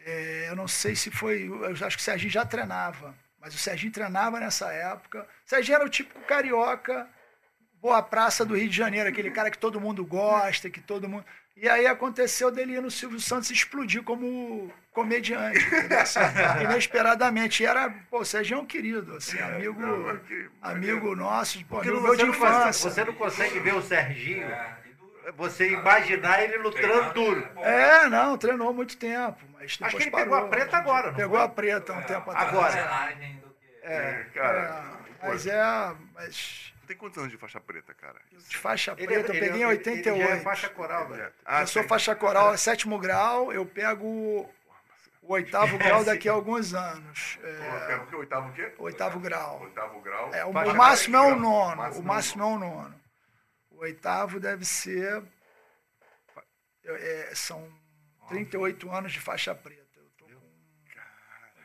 É, eu não sei se foi. Eu acho que o Serginho já treinava, mas o Serginho treinava nessa época. O Serginho era o típico carioca, boa praça do Rio de Janeiro, aquele cara que todo mundo gosta, que todo mundo. E aí aconteceu dele ir no Silvio Santos explodir como comediante? Assim, inesperadamente. E era, pô, o Serginho é um querido, assim, amigo, Não, que amigo nosso, pô, amigo você, meu de não consegue, infância. você não consegue ver o Serginho, É, você imaginar ele lutando duro. É, não, treinou muito tempo, mas depois que ele parou. pegou a preta agora, não Pegou foi? a preta um tempo atrás. Agora. É, cara. É, mas é, mas Tem quantos anos de faixa preta, cara? de faixa Ele, preta eu ele- peguei em ele- 88. Ele já é faixa coral, velho. Ah, eu sou tem. faixa coral, sétimo grau, eu pego o oitavo grau daqui a alguns anos. É, pega o quê? Oitavo o quê? oitavo grau. Oitavo grau. É, o, o máximo é o nono. Máximo O máximo é o nono. O oitavo deve ser. é, são 38 anos de faixa preta. Eu tô com.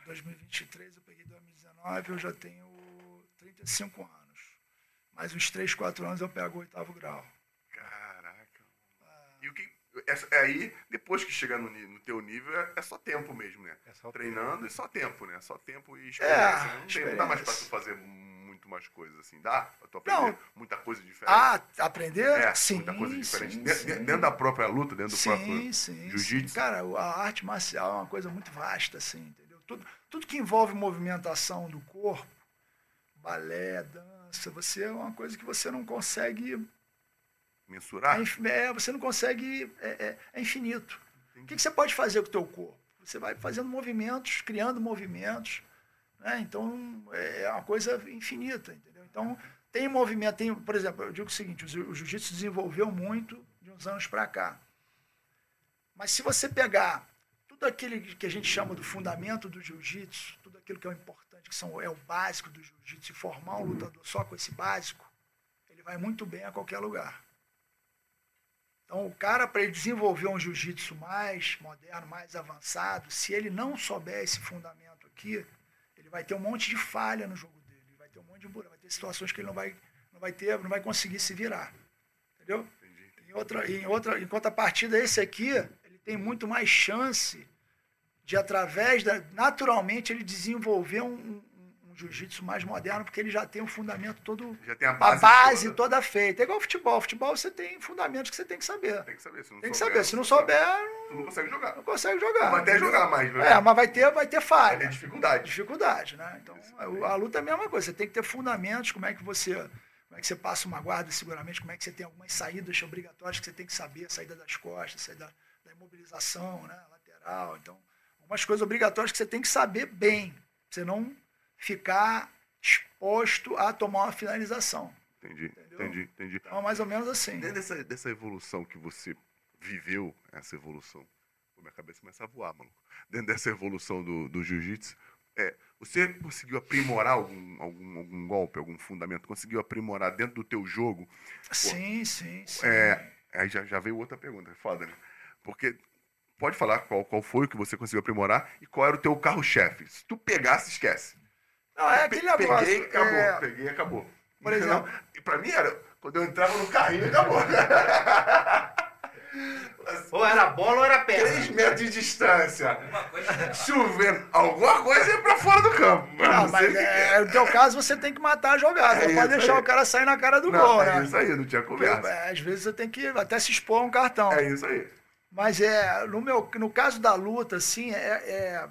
Em 2023, eu peguei 2019, eu já tenho 35 anos. Mais uns 3, 4 anos eu pego o oitavo grau. Caraca. E o que. É, é aí, depois que chegar no, no teu nível, é, é só tempo mesmo, né? É só Treinando e só tempo, né? Só tempo e experiência. É, não, tem, não dá mais pra tu experiência. fazer muito mais coisas assim. Dá pra tu aprender Não. muita coisa diferente. Ah, aprender? é, sim, muita coisa diferente. sim, De- sim. de- Dentro da própria luta, dentro do sim, próprio jiu-jitsu. Cara, a arte marcial é uma coisa muito vasta, assim, entendeu? Tudo, tudo que envolve movimentação do corpo, balé, dança, você é uma coisa que você não consegue. mensurar. É, é, você não consegue. É, é- é infinito. O que, que você pode fazer com o teu corpo? Você vai fazendo movimentos, criando movimentos. Né? Então, é uma coisa infinita, entendeu? Então, tem movimento, tem, por exemplo, eu digo o seguinte, o jiu-jitsu desenvolveu muito de uns anos para cá. Mas se você pegar tudo aquilo que a gente chama do fundamento do jiu-jitsu, tudo aquilo que é o importante, que são, é o básico do jiu-jitsu, e formar um lutador só com esse básico, ele vai muito bem a qualquer lugar. Então, o cara, para ele desenvolver um jiu-jitsu mais moderno, mais avançado, se ele não souber esse fundamento aqui, ele vai ter um monte de falha no jogo dele, ele vai ter um monte de buraco, vai ter situações que ele não vai, não vai ter, não vai conseguir se virar. Entendeu? Entendi. Em outra, em outra, em contrapartida, esse aqui, tem muito mais chance de, através da. Naturalmente, ele desenvolver um, um- um jiu-jitsu mais moderno, porque ele já tem um fundamento todo. Já tem a A base. base toda. toda feita. É igual futebol. Futebol você tem fundamentos que você tem que saber. Tem que saber. Se não Tem que souber, saber. Se não souber, Tu não consegue jogar. não consegue jogar. Vai até jogar mais, né? É, mas vai ter, vai ter Vai falha ter dificuldade. dificuldade, né? Então, a, a luta é a mesma coisa. Você tem que ter fundamentos, como é que você, como é que você passa uma guarda seguramente, como é que você tem algumas saídas obrigatórias que você tem que saber, saída das costas, saída da imobilização, né? lateral. Então, algumas coisas obrigatórias que você tem que saber bem, pra você não ficar exposto a tomar uma finalização. Entendi, Entendeu? entendi, entendi. Então, é mais ou menos assim. Dentro dessa, dessa evolução que você viveu essa evolução, pô, minha cabeça começa a voar, maluco. Dentro dessa evolução do, do jiu-jitsu, é, você conseguiu aprimorar algum, algum, algum golpe, algum fundamento? Conseguiu aprimorar dentro do teu jogo? Sim, sim, sim. É, aí já, já veio outra pergunta, é foda, né? Porque pode falar qual, qual foi o que você conseguiu aprimorar e qual era o teu carro-chefe. Se tu pegasse, esquece. Não, é Pe- aquele negócio. Peguei, acabou. é, Peguei, acabou. Por exemplo- Não, E pra mim era, quando eu entrava no carrinho, acabou. Ou era bola ou era Três pedra. metros de distância. Coisa. Chovendo. Alguma coisa é pra fora do campo. Não, não mas que é, no teu caso você tem que matar a jogada. É não pode deixar aí. o cara sair na cara do Não, gol, é né? isso aí, não tinha conversa. É, Às vezes você tem que até se expor a um cartão. É isso aí. Mas é, no, meu, no caso da luta, assim, é, é-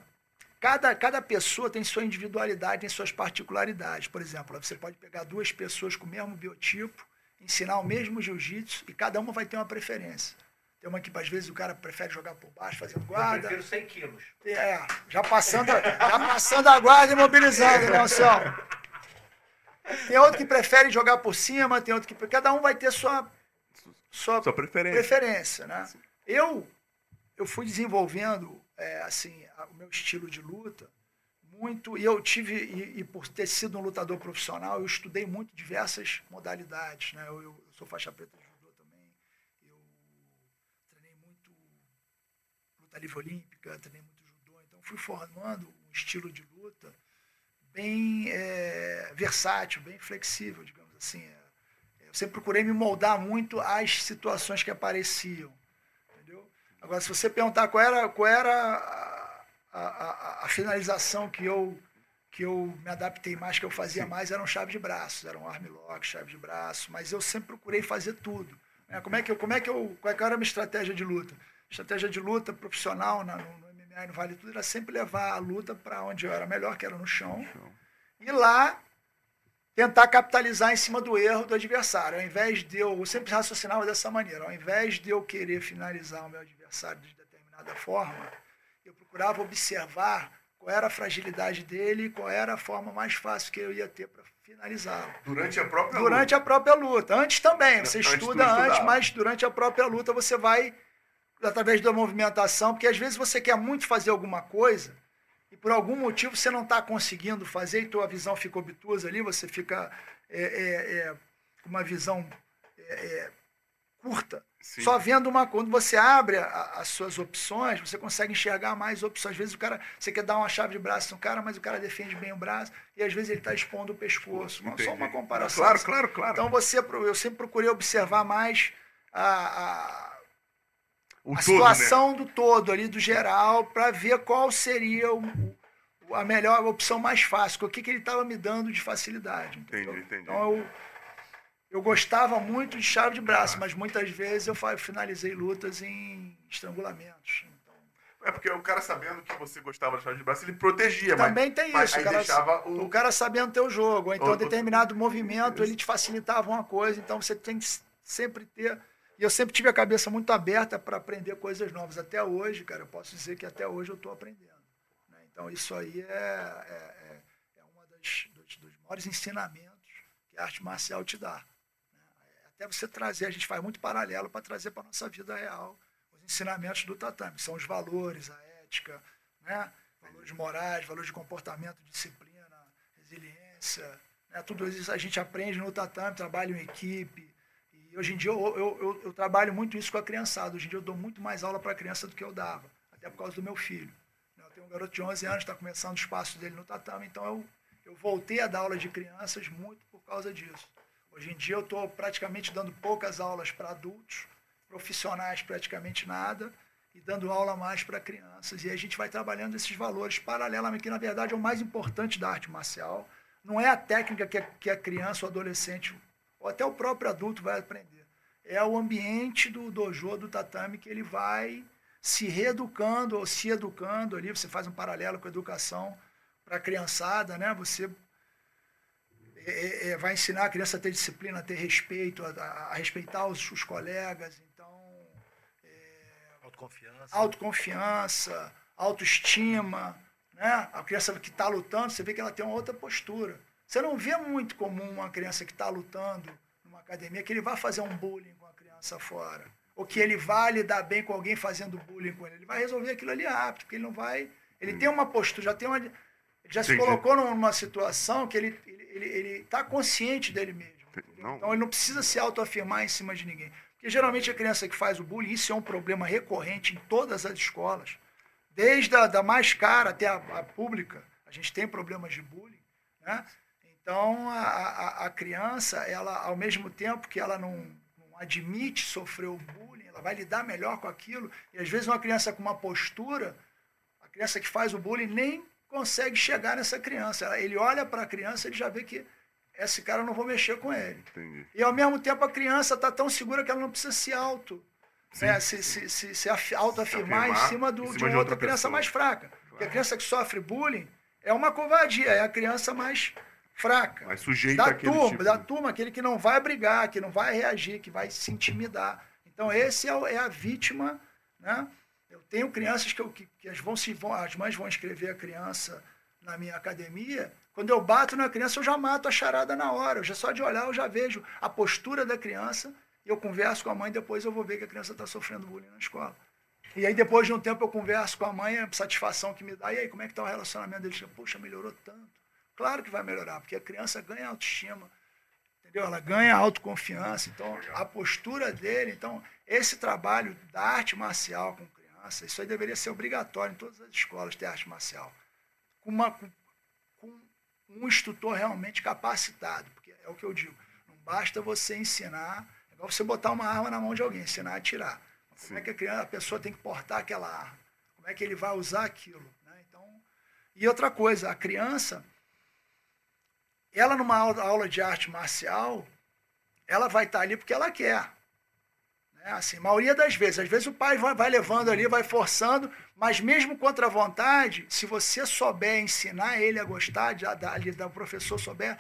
cada, cada pessoa tem sua individualidade, tem suas particularidades. Por exemplo, você pode pegar duas pessoas com o mesmo biotipo, ensinar o mesmo jiu-jitsu e cada uma vai ter uma preferência. Tem uma que, às vezes, o cara prefere jogar por baixo, fazendo Eu guarda. prefiro 100 quilos. É, já passando, a- já passando a guarda e mobilizando, né, Anselmo? Tem outro que prefere jogar por cima, tem outro que. Cada um vai ter sua, sua Sua preferência. preferência, né? Eu, eu fui desenvolvendo, é, assim, o meu estilo de luta muito, e eu tive, e, e por ter sido um lutador profissional, eu estudei muito diversas modalidades, né? Eu, eu- sou faixa preta de judô também, eu treinei muito luta livre olímpica, treinei muito judô, então fui formando um estilo de luta bem é, versátil, bem flexível, digamos assim. É, eu sempre procurei me moldar muito às situações que apareciam. Agora, se você perguntar qual era, qual era a, a, a- finalização que eu, que eu me adaptei mais, que eu fazia mais, eram chave de braços, eram arm lock, chave de braço, mas eu sempre procurei fazer tudo. né? Como é que eu, como é que eu, qual era a minha estratégia de luta? Estratégia de luta profissional na- no, no MMA e no Vale Tudo era sempre levar a luta para onde eu era melhor, que era no chão, e lá tentar capitalizar em cima do erro do adversário. Ao invés de eu, eu sempre raciocinava dessa maneira, ao invés de eu querer finalizar o meu adversário de determinada forma, eu procurava observar qual era a fragilidade dele e qual era a forma mais fácil que eu ia ter para finalizá-lo. Durante a própria Durante a própria luta. Antes também, você Antes tu estuda antes, mas durante a própria luta você vai, através da movimentação, porque às vezes você quer muito fazer alguma coisa e por algum motivo você não está conseguindo fazer e tua visão fica obtusa ali, você fica é, é, é, com uma visão é, é, curta. Sim. Só vendo uma quando você abre a- as suas opções, você consegue enxergar mais opções. Às vezes o cara, você quer dar uma chave de braço no cara, mas o cara defende bem o braço e às vezes ele está expondo o pescoço. Não, Só uma comparação. Claro, claro, claro. Então você, eu sempre procurei observar mais a, a, o a todo, né? situação do todo ali, do geral, para ver qual seria o- o- a melhor a opção mais fácil, o que, que ele estava me dando de facilidade. entendeu? Entendi, entendi. Então eu, eu gostava muito de chave de braço, mas muitas vezes eu finalizei lutas em estrangulamentos. É porque o cara sabendo que você gostava de chave de braço, ele protegia, mas- também tem mas isso, aí o cara, deixava o... o cara sabendo teu jogo, então O- o- determinado movimento ele te facilitava uma coisa, então você tem que sempre ter. E eu sempre tive a cabeça muito aberta para aprender coisas novas. Até hoje, cara, eu posso dizer que até hoje eu estou aprendendo. né? Então isso aí é, é, é, é das, dos, dos maiores ensinamentos que a arte marcial te dá. né? Até você trazer, a gente faz muito paralelo para trazer para a nossa vida real os ensinamentos do tatame, são os valores, a ética, né? valores morais, valores de comportamento, disciplina, resiliência. Né? Tudo isso a gente aprende no tatame, trabalho em equipe. Hoje em dia eu, eu, eu, eu trabalho muito isso com a criançada. Hoje em dia eu dou muito mais aula para a criança do que eu dava, até por causa do meu filho. Eu tenho um garoto de 11 anos, está começando o espaço dele no tatame, então eu, eu voltei a dar aula de crianças muito por causa disso. Hoje em dia eu estou praticamente dando poucas aulas para adultos, profissionais praticamente nada, e dando aula mais para crianças. E a gente vai trabalhando esses valores paralelamente, que na verdade é o mais importante da arte marcial. Não é a técnica que a criança ou adolescente, ou até o próprio adulto vai aprender. É o ambiente do dojo, do tatame, que ele vai se reeducando ou se educando ali. Você faz um paralelo com a educação para a criançada, né? Você é, é, vai ensinar a criança a ter disciplina, a ter respeito, a, a- respeitar os, os colegas. Então, Autoconfiança. autoconfiança, autoestima, né? A criança que está lutando, você vê que ela tem uma outra postura. Você não vê muito comum uma criança que está lutando numa academia que ele vai fazer um bullying com a criança fora. ou que ele vai lidar bem com alguém fazendo bullying com ele. Ele vai resolver aquilo ali rápido, porque ele não vai. Ele tem uma postura, já tem uma. Já se Entendi. colocou numa situação que ele ele ele, ele tá consciente dele mesmo. Não. Então ele não precisa se autoafirmar em cima de ninguém. Porque geralmente a criança que faz o bullying, isso é um problema recorrente em todas as escolas. Desde a da mais cara até a, a pública, a gente tem problemas de bullying. Né? Então a, a, a criança, ela, ao mesmo tempo que ela não, não admite sofrer o bullying, ela vai lidar melhor com aquilo. E às vezes uma criança com uma postura, a criança que faz o bullying nem consegue chegar nessa criança. Ele olha para a criança, ele já vê que esse cara eu não vou mexer com ele. Entendi. E ao mesmo tempo a criança está tão segura que ela não precisa se auto. Sim. né, se, se, se, se af- autoafirmar em cima, do, em cima de de uma outra outra criança mais fraca. Porque a criança que sofre bullying é uma covardia, é a criança mais fraca. Mas sujeita Da turma, tipo. da turma, aquele que não vai brigar, que não vai reagir, que vai se intimidar. Então, esse é, é a vítima. Né? Eu tenho crianças que, eu, que, que as, vão, se, vão, as mães vão escrever a criança na minha academia. Quando eu bato na criança, eu já mato a charada na hora. Eu já, só de olhar, eu já vejo a postura da criança. E eu converso com a mãe, depois eu vou ver que a criança está sofrendo bullying na escola. E aí, depois de um tempo, eu converso com a mãe, a satisfação que me dá. E aí, como é que está o relacionamento deles? Poxa, melhorou tanto. Claro que vai melhorar, porque a criança ganha autoestima, entendeu? Ela ganha autoconfiança. Então, a postura dele. Então, esse trabalho da arte marcial com criança, isso aí deveria ser obrigatório em todas as escolas ter arte marcial. Com, uma, com, com um instrutor realmente capacitado, porque é o que eu digo. Não basta você ensinar, é igual você botar uma arma na mão de alguém, ensinar a atirar. Mas Como é que a, criança, a pessoa tem que portar aquela arma? Como é que ele vai usar aquilo? né? Então, e outra coisa, a criança, ela numa aula, de arte marcial, ela vai estar ali porque ela quer. Né? Assim, maioria das vezes. Às vezes o pai vai, vai levando ali, vai forçando, mas mesmo contra a vontade, se você souber ensinar ele a gostar, de, ali, o professor souber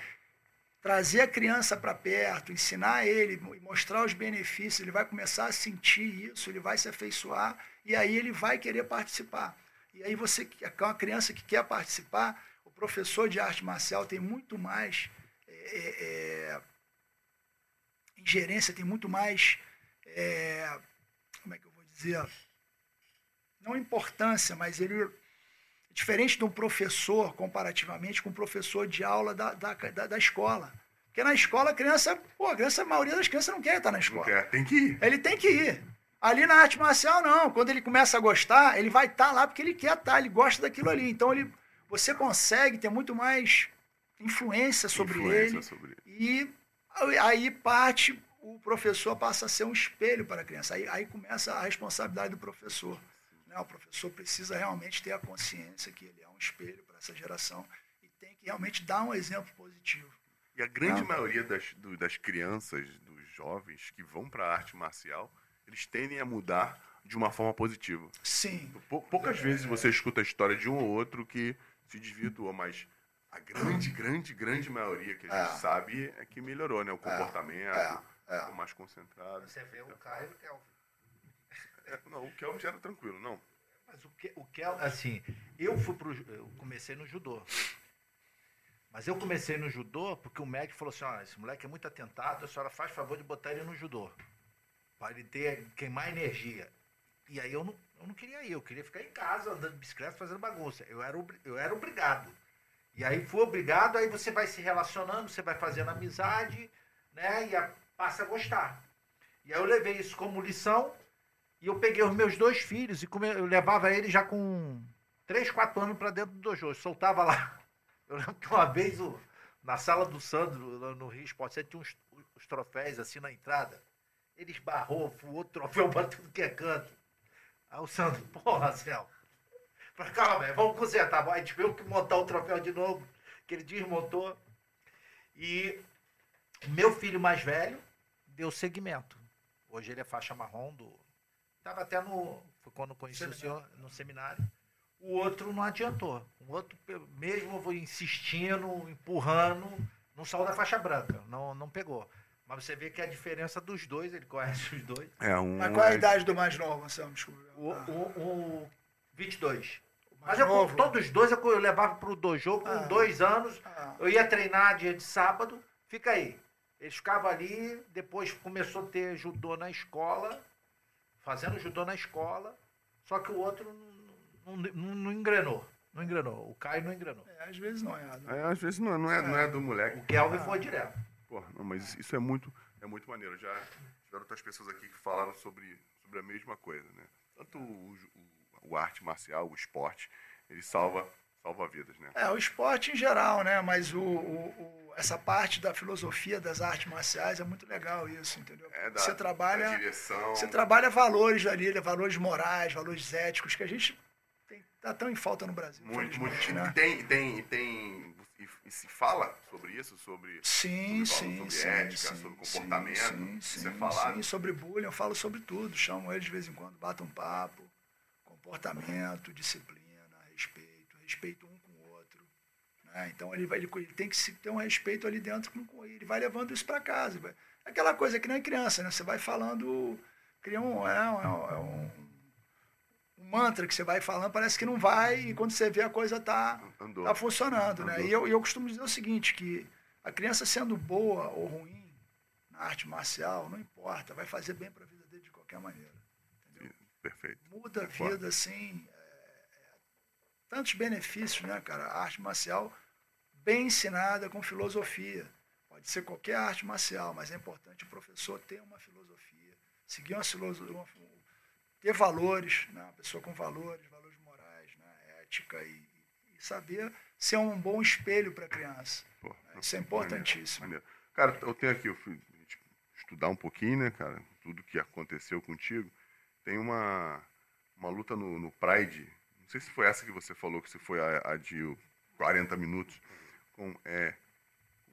trazer a criança para perto, ensinar ele, mo- mostrar os benefícios, ele vai começar a sentir isso, ele vai se afeiçoar e aí ele vai querer participar. E aí você, é uma criança que quer participar, professor de arte marcial tem muito mais é, é, é, ingerência, tem muito mais, é, como é que eu vou dizer, não importância, mas ele diferente de um professor, comparativamente com um professor de aula da, da, da, da escola. Porque na escola a criança, pô, a criança, a maioria das crianças não quer estar na escola. quer, tem que ir. Ele tem que ir. Ali na arte marcial, não. Quando ele começa a gostar, ele vai estar lá porque ele quer estar, ele gosta daquilo ali. Então ele, você consegue ter muito mais influência sobre Influência ele. sobre. E aí parte, o professor passa a ser um espelho para a criança. Aí, aí começa a responsabilidade do professor. né? O professor precisa realmente ter a consciência que ele é um espelho para essa geração e tem que realmente dar um exemplo positivo. E a grande Não. maioria das, do- das crianças, dos jovens que vão para a arte marcial, eles tendem a mudar de uma forma positiva. Sim, Pou- Poucas vezes você escuta a história de um ou outro que se desvirtuou, mas a grande, grande, grande maioria que a gente É. sabe é que melhorou, né? O comportamento, é, é. ficou mais concentrado. Você vê o Caio e o Kelvin. É, não, o Kelvin já era tranquilo, não. Mas o que, o que assim, eu fui pro, eu comecei no judô. Mas eu comecei no judô porque o médico falou assim, ó, esse moleque é muito atentado, a senhora faz favor de botar ele no judô. Para ele ter, queimar energia. E aí eu não, eu não queria ir, eu queria ficar em casa, andando de bicicleta, fazendo bagunça. Eu era, eu era obrigado. E aí fui obrigado, aí você vai se relacionando, você vai fazendo amizade, né? E a- passa a gostar. E aí eu levei isso como lição e eu peguei os meus dois filhos e come- eu levava eles já com 3, 4 anos para dentro do dojo. Eu soltava lá. Eu lembro que uma vez o- na sala do Sandro, lá no Rio Esporte tinha uns, os troféus assim na entrada. Ele esbarrou, voou troféu para tudo que é canto. Aí o Sandro, porra, céu. Falei, calma, velho, vamos consertar. Gente veio que montar o troféu de novo, que ele desmontou. E meu filho mais velho deu segmento. Hoje ele é faixa marrom do. Estava até no. Foi quando conheci o senhor no seminário. O outro não adiantou. O outro, mesmo eu vou insistindo, empurrando, não saiu da faixa branca. Não, não pegou. Mas você vê que a diferença dos dois, ele conhece os dois. É um. Mas qual é a idade do mais novo, Anselmo? Desculpa. O, Ah, o, o 22. o Mas eu, novo? todos os dois eu, eu levava pro dojo com Ah. dois anos. Ah, Eu ia treinar dia de sábado, fica aí. Eles ficavam ali, depois começou a ter judô na escola. fazendo judô na escola, só que o outro não, não, não, engrenou. Não engrenou. O Caio não engrenou. É, às vezes não é. Não. É, às vezes não, não, é, não é do moleque. O Kelvin foi direto. Porra, não, mas isso é muito, é muito maneiro. Já tiveram outras pessoas aqui que falaram sobre, sobre a mesma coisa, né? Tanto o, o, o arte marcial, o esporte, ele salva, salva vidas, né? É, o esporte em geral, né? Mas o, o- o- essa parte da filosofia das artes marciais é muito legal isso, entendeu? É da, você da trabalha, direção. você trabalha valores ali, né? valores morais, valores éticos que a gente tem, tá tão em falta no Brasil, muito, muito. E né? tem, tem, tem, e, e se fala sobre isso, sobre Sim, sobre sim, sobre sim, ética, sim, sobre sim, comportamento, sim, sim, é falado. sim, sobre bullying, eu falo sobre tudo, chamo eles de vez em quando, bato um papo, comportamento, disciplina, respeito, respeito um com o outro. né? Então ele, vai, ele, ele tem que ter um respeito ali dentro com, com ele, vai levando isso para casa. vai- É aquela coisa que nem criança, né? Você vai falando, cria um, é, um- é um, um mantra que você vai falando, parece que não vai, e quando você vê a coisa tá, Andou. tá funcionando, né? Andou. E eu, eu costumo dizer o seguinte, que a criança sendo boa ou ruim na arte marcial, não importa, vai fazer bem para a vida dele de qualquer maneira. Entendeu? Perfeito. Muda a vida, assim, é, é, tantos benefícios, né, cara? A arte marcial bem ensinada com filosofia. Pode ser qualquer arte marcial, mas é importante o professor ter uma filosofia, seguir uma filosofia, ter valores, né? uma pessoa com valores, valores morais, né? ética e, e saber ser um bom espelho para a criança. Pô, Isso é maneiro, importantíssimo. maneiro. Cara, eu tenho aqui, eu fui estudar um pouquinho, né, cara? Tudo que aconteceu contigo. Tem uma, uma luta no, no Pride. Não sei se foi essa que você falou, que se foi a, a de 40 minutos. Com, é,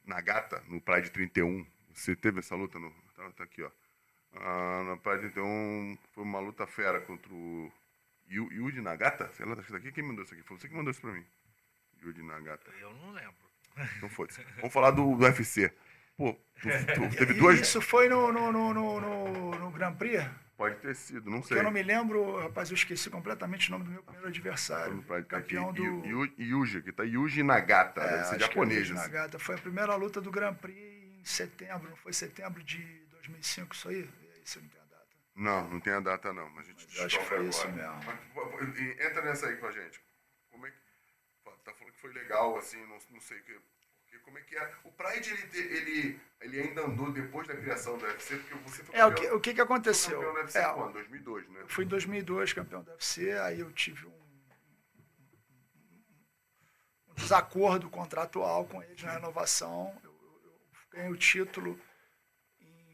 Nagata, no Pride 31. Você teve essa luta? No, tá, tá aqui, ó. Ah, na Pride 31 foi uma luta fera contra o Yu- Yuji Nagata? Sei lá, escrito aqui. Quem mandou isso aqui? Foi você que mandou isso pra mim. Yuji Nagata. Eu não lembro. Então foda-se. Vamos falar do, do UFC. Pô, tu, tu teve duas. Isso foi no, no, no, no, no- Grand Prix? Pode ter sido, não Porque sei. eu não me lembro, rapaz, eu esqueci completamente o nome do meu primeiro adversário. Tá aqui, Campeão do. Yu- Yu- Yuji, aqui tá Yuji Nagata, É, deve ser acho que é japonês. Yuji assim. Nagata. Foi a primeira luta do Grand Prix em setembro, não foi setembro de 2005 isso aí? Eu não tenho a data. Não, não tem a data não, mas a gente Mas acho que foi isso agora. mesmo. Mas, pô, e Entra nessa aí com a gente. Como é que. Tá falando que foi legal, assim, não, não sei o que. Como é que é. O Pride, ele, ele, ele ainda andou depois da criação do UFC, porque você foi É, o campeão- que, o que, que aconteceu? campeão UFC É, quando? 2002, né? eu fui em 2002 campeão do UFC, aí eu tive um, um desacordo contratual com eles na renovação. Eu, eu- eu ganhei o título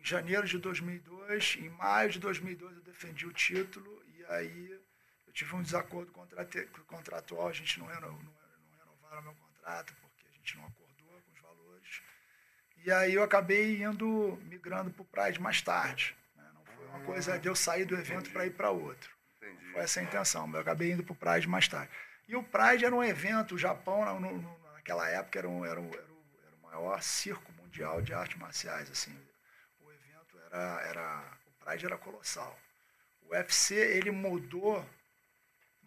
janeiro de 2002, em maio de 2002 eu defendi o título e aí eu tive um desacordo contratual, a gente não, reno, não, não renovaram meu contrato porque a gente não acordou com os valores. E aí eu acabei indo, migrando para o Pride mais tarde. né? Não foi uma coisa de eu sair do evento para ir para outro. Entendi. Foi essa a intenção, mas eu acabei indo para o Pride mais tarde. E o Pride era um evento, o Japão, no- no- naquela época, era, um, era, um, era, o, era o maior circo mundial de artes marciais. Assim. Era, era. O Pride era colossal. O UFC, ele mudou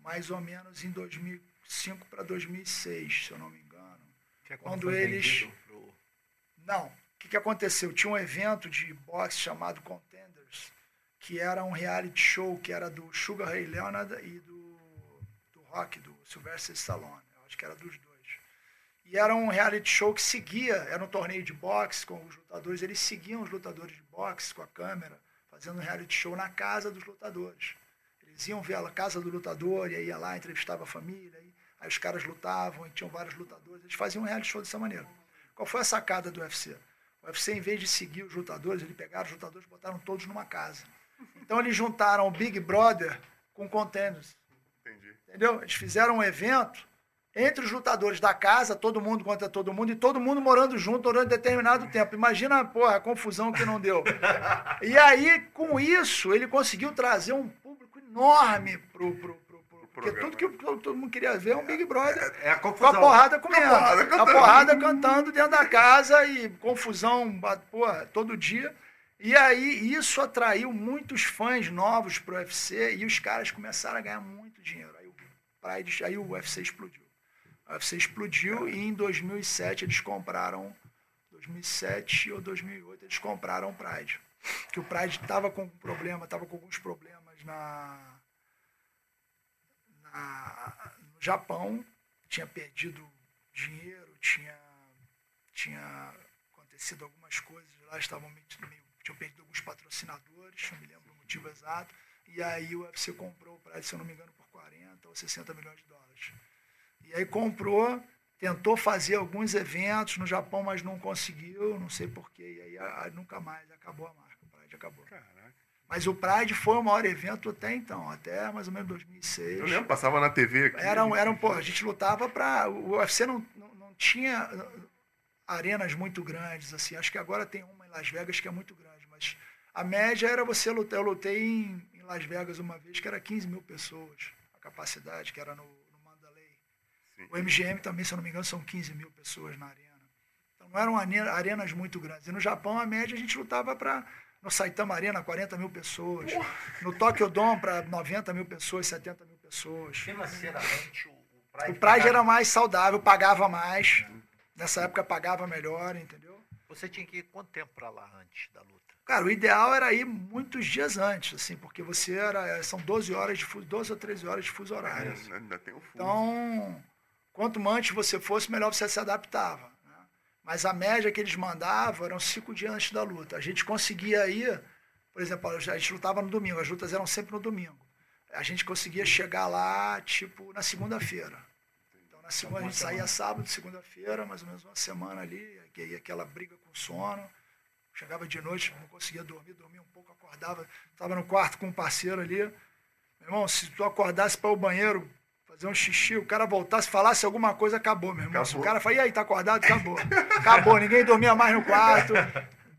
mais ou menos em 2005 para 2006, se eu não me engano. Que é Quando foi eles- pro- Não. O que, que aconteceu? Tinha um evento de boxe chamado Contenders, que era um reality show que era do Sugar Ray Leonard e do, do Rock, do Sylvester Stallone. Eu acho que era dos dois. E era um reality show que seguia, era um torneio de boxe com os lutadores, eles seguiam os lutadores de boxe com a câmera, fazendo um reality show na casa dos lutadores. Eles iam ver a casa do lutador, e aí ia lá, entrevistava a família, aí, aí os caras lutavam, e tinham vários lutadores. Eles faziam um reality show dessa maneira. Qual foi a sacada do UFC? O UFC, em vez de seguir os lutadores, eles pegaram os lutadores e botaram todos numa casa. Então eles juntaram o Big Brother com contenders. Entendi. Entendeu? Eles fizeram um evento entre os lutadores da casa, todo mundo contra todo mundo, e todo mundo morando junto durante determinado tempo. Imagina, porra, a confusão que não deu. E aí, com isso, ele conseguiu trazer um público enorme pro. pro, pro, pro porque tudo que todo mundo queria ver é um Big Brother. É a Com a confusão. porrada comendo. porrada A cantando. porrada cantando dentro da casa e confusão, porra, todo dia. E aí isso atraiu muitos fãs novos pro UFC e os caras começaram a ganhar muito dinheiro. Aí o, aí o UFC explodiu. O UFC explodiu e em 2007 eles compraram, 2007 ou 2008 eles compraram o Pride. Que o Pride estava com um problema, estava com alguns problemas mas na, na- no Japão tinha perdido dinheiro, tinha, tinha acontecido algumas coisas lá, estavam meio- tinham perdido alguns patrocinadores, não me lembro o motivo exato, e aí o UFC comprou o Pride, se eu não me engano, por 40 ou 60 milhões de dólares. E aí comprou, tentou fazer alguns eventos no Japão, mas não conseguiu, não sei porquê, e aí a- a- nunca mais, acabou a marca, o Pride acabou. Caraca. Mas o Pride foi o maior evento até então, até mais ou menos 2006. Eu lembro, passava na TV aqui. Era, um- era um, pô, a gente lutava para O UFC não, não, não tinha uh, arenas muito grandes, assim. Acho que agora tem uma em Las Vegas que é muito grande, mas a média era você lutar. Eu lutei em, em Las Vegas uma vez que era 15 mil pessoas, a capacidade, que era no. Sim. O MGM também, se eu não me engano, são 15 mil pessoas na arena. Então não eram arenas muito grandes. E no Japão, a média, a gente lutava para. No Saitama Arena, 40 mil pessoas. No Tokyo Dome, para 90 mil pessoas, 70 mil pessoas. Financeiramente, o, o Pride. O Pride era mais saudável, pagava mais. Nessa época pagava melhor, entendeu? Você tinha que ir quanto tempo pra lá antes da luta? Cara, o ideal era ir muitos dias antes, assim, porque você era. São 12 horas de fuso, 12 ou 13 horas de fuso horário. É, ainda tem o fuso. Então, quanto antes você fosse, melhor você se adaptava. né? Mas a média que eles mandavam eram cinco dias antes da luta. A gente conseguia ir, por exemplo, a gente lutava no domingo, as lutas eram sempre no domingo. A gente conseguia chegar lá, tipo, na segunda-feira. Então, na segunda, a gente saía sábado, segunda-feira, mais ou menos uma semana ali, que aí aquela briga com sono. Chegava de noite, não conseguia dormir, dormia um pouco, acordava, estava no quarto com um parceiro ali. Meu irmão, se tu acordasse para o banheiro, fazer um xixi, o cara voltasse, falasse alguma coisa, acabou, meu irmão. Se o Acabou. cara fala, e aí, tá acordado? Acabou. Acabou, ninguém dormia mais no quarto.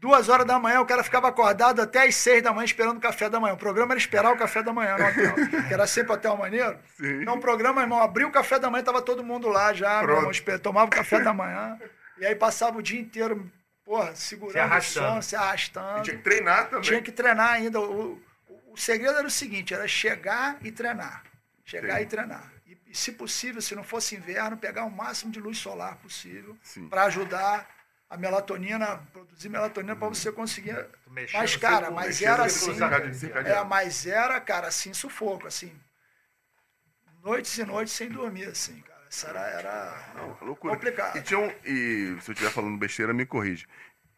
Duas horas da manhã, o cara ficava acordado até às seis da manhã esperando o café da manhã. O programa era esperar o café da manhã no hotel, que era sempre hotel maneiro. Sim. Então o programa, irmão, abriu o café da manhã, tava todo mundo lá já, meu irmão, tomava o café da manhã. E aí passava o dia inteiro, porra, segurando Se o arrastando. som, se arrastando. E tinha que treinar também. Tinha que treinar ainda. O, o, o segredo era o seguinte, era chegar e treinar. Chegar Sim. e treinar. E, se possível, se não fosse inverno, pegar o máximo de luz solar possível para ajudar a melatonina, produzir melatonina para você conseguir. Mas, no cara, mas era assim. É, mas era, cara, assim, sufoco, assim. Noites e noites sem dormir, assim, cara. Isso era, era Não, loucura. complicado. E tinha um, e se eu estiver falando besteira, me corrige.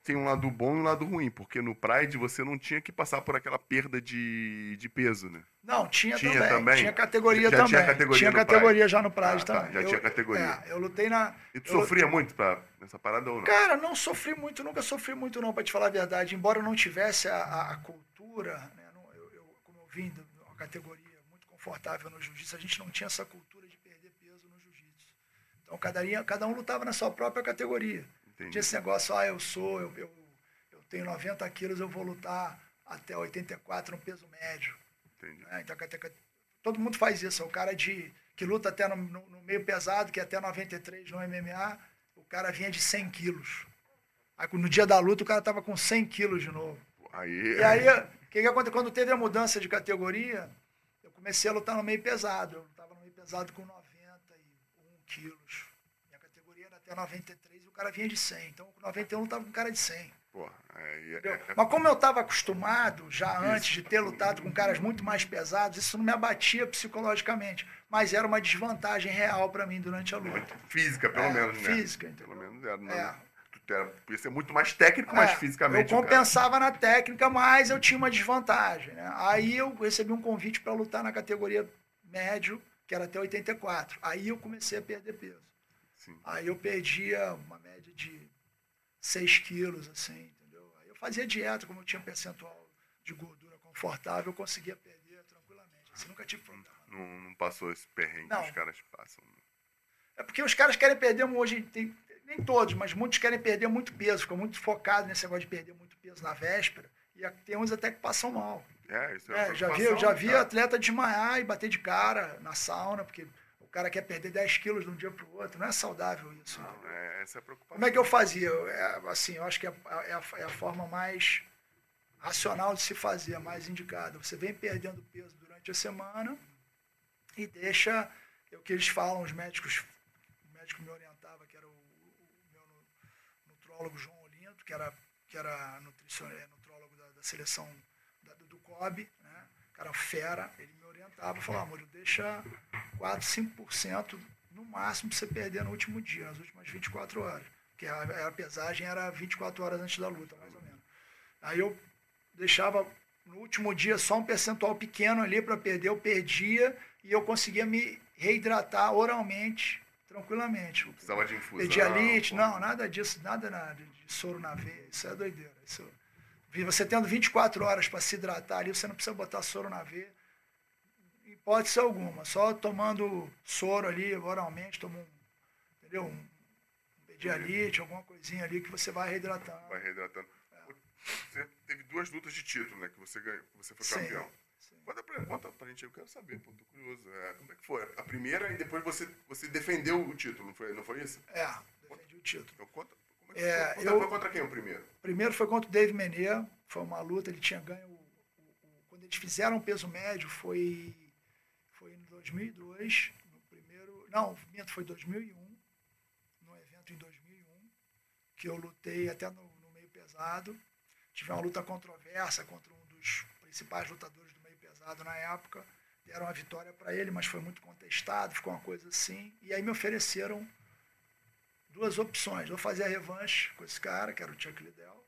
Tem um lado bom e um lado ruim, porque no Pride você não tinha que passar por aquela perda de, de peso, né? Não, tinha, Tinha também. também? Tinha categoria Já também. tinha categoria no categoria já no Pride Ah, tá, também. já Eu- tinha categoria. É, eu lutei na. E tu sofria muito pra, nessa parada ou não? Cara, não sofri muito, nunca sofri muito não, para te falar a verdade. Embora eu não tivesse a, a- a cultura, né, eu, eu- como eu vim de uma categoria muito confortável no jiu-jitsu, a gente não tinha essa cultura de perder peso no jiu-jitsu. Então cada, cada um lutava na sua própria categoria. Entendi. Tinha esse negócio, ah, eu sou, eu, eu, eu tenho 90 quilos, eu vou lutar até 84 no peso médio. Entendi. né? Então, todo mundo faz isso. O cara de, que luta até no, no- no meio pesado, que é até 93 no MMA, o cara vinha de 100 quilos. Aí no dia da luta o cara tava com 100 quilos de novo. Aí, E aí, o que, que aconteceu? Quando teve a mudança de categoria, eu comecei a lutar no meio pesado. Eu lutava no meio pesado com 91 quilos. Minha categoria era até 93 e o cara vinha de 100. Então, com 91 eu lutava com cara de 100. porra, aí é- Entendeu? é- Mas como eu estava acostumado, já antes de ter lutado com caras muito mais pesados, isso não me abatia psicologicamente. Mas era uma desvantagem real para mim durante a luta. física, pelo É, menos, né? física, entendeu? Pelo menos era. Não, É. Tu era, podia ser muito mais técnico, mas É, fisicamente. Eu compensava na técnica, mas eu tinha uma desvantagem. Né? Aí eu recebi um convite para lutar na categoria médio, que era até 84. Aí eu comecei a perder peso. Sim. Aí eu perdia uma média de 6 quilos, assim, entendeu? Aí eu fazia dieta, como eu tinha um percentual de gordura confortável, eu conseguia perder tranquilamente. Assim, nunca tive problema. Não, não passou esse perrengue Não. que os caras passam. né? É porque os caras querem perder hoje, tem, nem todos, mas muitos querem perder muito peso, ficam muito focados nesse negócio de perder muito peso na véspera. E tem uns até que passam mal. É, isso é, É, já vi, já vi atleta desmaiar e bater de cara na sauna, porque cara quer perder 10 quilos de um dia para o outro. Não é saudável isso. Não, é, essa é a preocupação. Como é que eu fazia? Eu, é, assim, eu acho que é, a- é a, é a forma mais racional de se fazer, a mais indicada. Você vem perdendo peso durante a semana e deixa é o que eles falam, os médicos, o médico me orientava, que era o, o meu nu- nutrólogo João Olinto, que era, que era nutricion- é, nutrólogo da, da seleção da- do COB, né? cara fera, ele orientava, falava, amor, deixa 4, 5% no máximo pra você perder no último dia, nas últimas 24 horas. Porque a, a pesagem era 24 horas antes da luta, mais ou menos. Aí eu deixava no último dia só um percentual pequeno ali para perder, eu perdia e eu conseguia me reidratar oralmente, tranquilamente. Precisava de infusão. Pedialite, não, nada disso, nada, nada de soro na veia, isso é doideira. Isso, você tendo 24 horas para se hidratar ali, você não precisa botar soro na veia, hipótese alguma, só tomando soro ali oralmente, toma um, entendeu? Um pedialite, alguma coisinha ali que você vai reidratando. Vai reidratando. Você teve duas lutas de título, né? Que você, ganhou, que você foi Sim, campeão. sim. Conta pra, conta pra gente, eu quero saber, pô, tô curioso. É, como é que foi? A primeira e depois você, você defendeu o título, não foi, não foi isso? É, defendi o título. Então conta. Como é que É, foi? Conta, eu- foi contra quem o primeiro? Primeiro foi contra o Dave Menier, foi uma luta, ele tinha ganho. o- o- o- quando eles fizeram o peso médio foi, 2002, no primeiro. Não, minto, foi 2001, no evento em 2001, que eu lutei até no, no meio pesado. Tive uma luta controversa contra um dos principais lutadores do meio pesado na época. Deram a vitória para ele, mas foi muito contestado, ficou uma coisa assim. E aí me ofereceram duas opções: ou fazer a revanche com esse cara, que era o Chuck Liddell,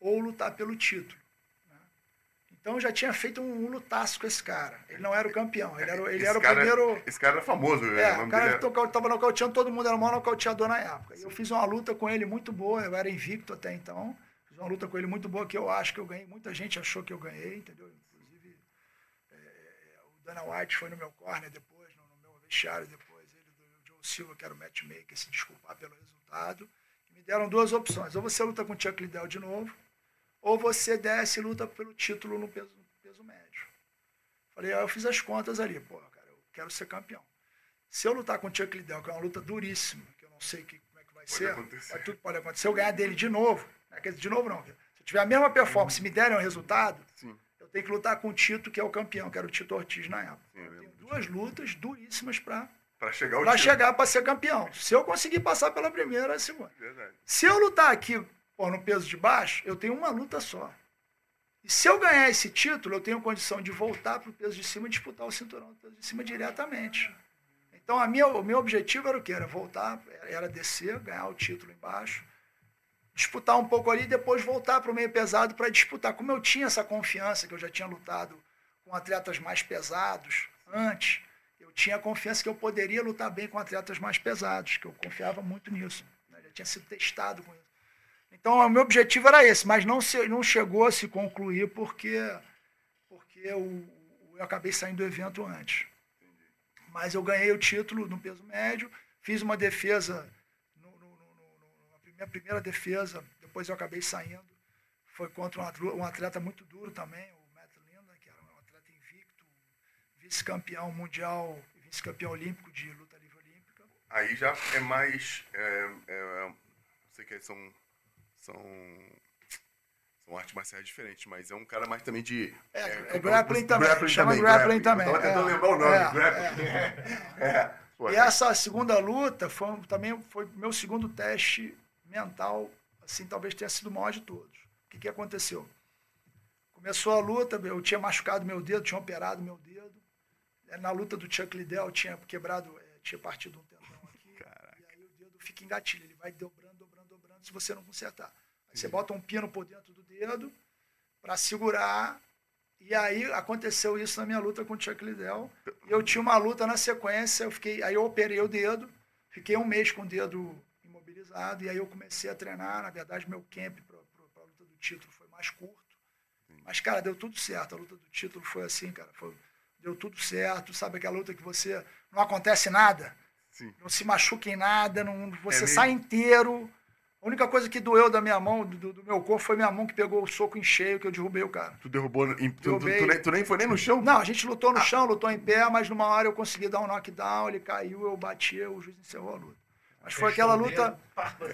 ou lutar pelo título. Então eu já tinha feito um, um lutaço com esse cara. Ele não era o campeão, ele era, o- ele era o cara- primeiro. Esse cara era famoso, né? É, o cara dele toca- tava nocauteando todo mundo, era o maior nocauteador na época. E eu fiz uma luta com ele muito boa, eu era invicto até então. Fiz uma luta com ele muito boa que eu acho que eu ganhei. Muita gente achou que eu ganhei, entendeu? Inclusive, é, o Dana White foi no meu corner depois, no, no meu vestiário depois, ele do Joe Silva, que era o matchmaker, se desculpar pelo resultado. E me deram duas opções. Ou você luta com o Chuck Liddell de novo, ou você desce e luta pelo título no peso, peso médio. Falei, aí eu fiz as contas ali, pô, cara, eu quero ser campeão. Se eu lutar com o Chuck Liddell, que é uma luta duríssima, que eu não sei que, como é que vai Pode ser, acontecer. mas tudo pode acontecer. Se eu ganhar dele de novo, né, de novo não, se eu tiver a mesma performance, se me derem o resultado, Sim. eu tenho que lutar com o Tito, que é o campeão, que era o Tito Ortiz na época. Sim, eu tenho duas lutas duríssimas para Pra chegar ao para chegar para ser campeão. Se eu conseguir passar pela primeira, a segunda. Verdade. Se eu lutar aqui pô, no peso de baixo, eu tenho uma luta só. E se eu ganhar esse título, eu tenho condição de voltar para o peso de cima e disputar o cinturão do peso de cima diretamente. Então, a minha, o meu objetivo era o quê? Era voltar, era descer, ganhar o título embaixo, disputar um pouco ali e depois voltar para o meio pesado para disputar. Como eu tinha essa confiança, que eu já tinha lutado com atletas mais pesados antes, eu tinha confiança que eu poderia lutar bem com atletas mais pesados, que eu confiava muito nisso. né? Já tinha sido testado com isso. Então, o meu objetivo era esse, mas não, se, não chegou a se concluir porque, porque eu, eu acabei saindo do evento antes. Mas eu ganhei o título no peso médio, fiz uma defesa, no, no, no, na minha primeira defesa, depois eu acabei saindo. Foi contra um atleta, muito duro também, o Matt Linda, que era um atleta invicto, vice-campeão mundial vice-campeão olímpico de luta livre olímpica. Aí já é mais. É, é, sei que são. São. São artes marciais diferentes, mas é um cara mais também de. É, é campeão- grappling também, chama grappling também, Eu tava tentando é, lembrar o nome, é, grappling. É. E essa segunda luta foi, também foi meu segundo teste mental, assim, talvez tenha sido o maior de todos. O que, que aconteceu? Começou a luta, eu tinha machucado meu dedo, tinha operado meu dedo. É, Na luta do Chuck Liddell, eu tinha quebrado, é, tinha partido um tendão aqui. E aí o dedo fica em gatilho, ele vai dobrando, dobrando, dobrando, se você não consertar. Aí você bota um pino por dentro do dedo para segurar. E aí aconteceu isso na minha luta com o Chuck Liddell. E eu tinha uma luta na sequência, eu fiquei, aí eu operei o dedo, fiquei um mês com o dedo imobilizado, e aí eu comecei a treinar. Na verdade, meu camp para a luta do título foi mais curto. Mas, cara, deu tudo certo. A luta do título foi assim, cara. foi- deu tudo certo. Sabe aquela luta que você não acontece nada? Sim. Não se machuca em nada, não, você É sai inteiro. A única coisa que doeu da minha mão, do, do meu corpo, foi minha mão que pegou o soco em cheio, que eu derrubei o cara. Tu derrubou. em- tu, tu, tu nem, tu nem foi nem no chão? Não, a gente lutou no chão, lutou em pé, mas numa hora eu consegui dar um knockdown, ele caiu, eu bati, o juiz encerrou a luta. Mas foi aquela luta,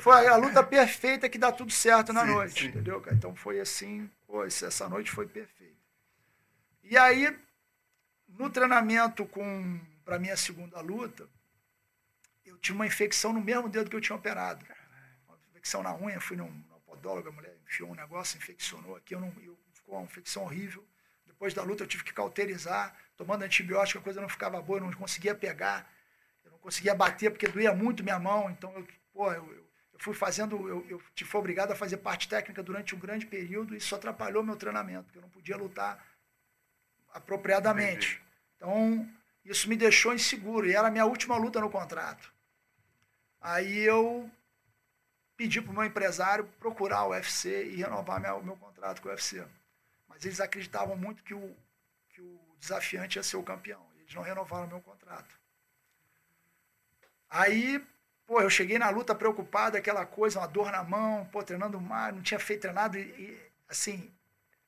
foi a luta perfeita que dá tudo certo na Sim, noite, sim. entendeu, cara? Então foi assim, pô, essa noite foi perfeita. E aí, no treinamento com para minha segunda luta, eu tinha uma infecção no mesmo dedo que eu tinha operado. Infecção na unha, fui num, num podólogo, a mulher enfiou um negócio, infeccionou aqui, eu não, eu, ficou uma infecção horrível. Depois da luta eu tive que cauterizar, tomando antibiótico, a coisa não ficava boa, eu não conseguia pegar, eu não conseguia bater porque doía muito minha mão. Então, eu, pô, eu, eu, fui fazendo, eu, eu te fui obrigado a fazer parte técnica durante um grande período e isso atrapalhou meu treinamento, porque eu não podia lutar apropriadamente. Então, isso me deixou inseguro e era a minha última luta no contrato. Aí eu pedi para o meu empresário procurar o UFC e renovar meu, meu contrato com o UFC. Mas eles acreditavam muito que o, que o desafiante ia ser o campeão. Eles não renovaram meu contrato. Aí, pô, eu cheguei na luta preocupado, aquela coisa, uma dor na mão, pô, treinando mais, não tinha feito treinado, e, e, assim,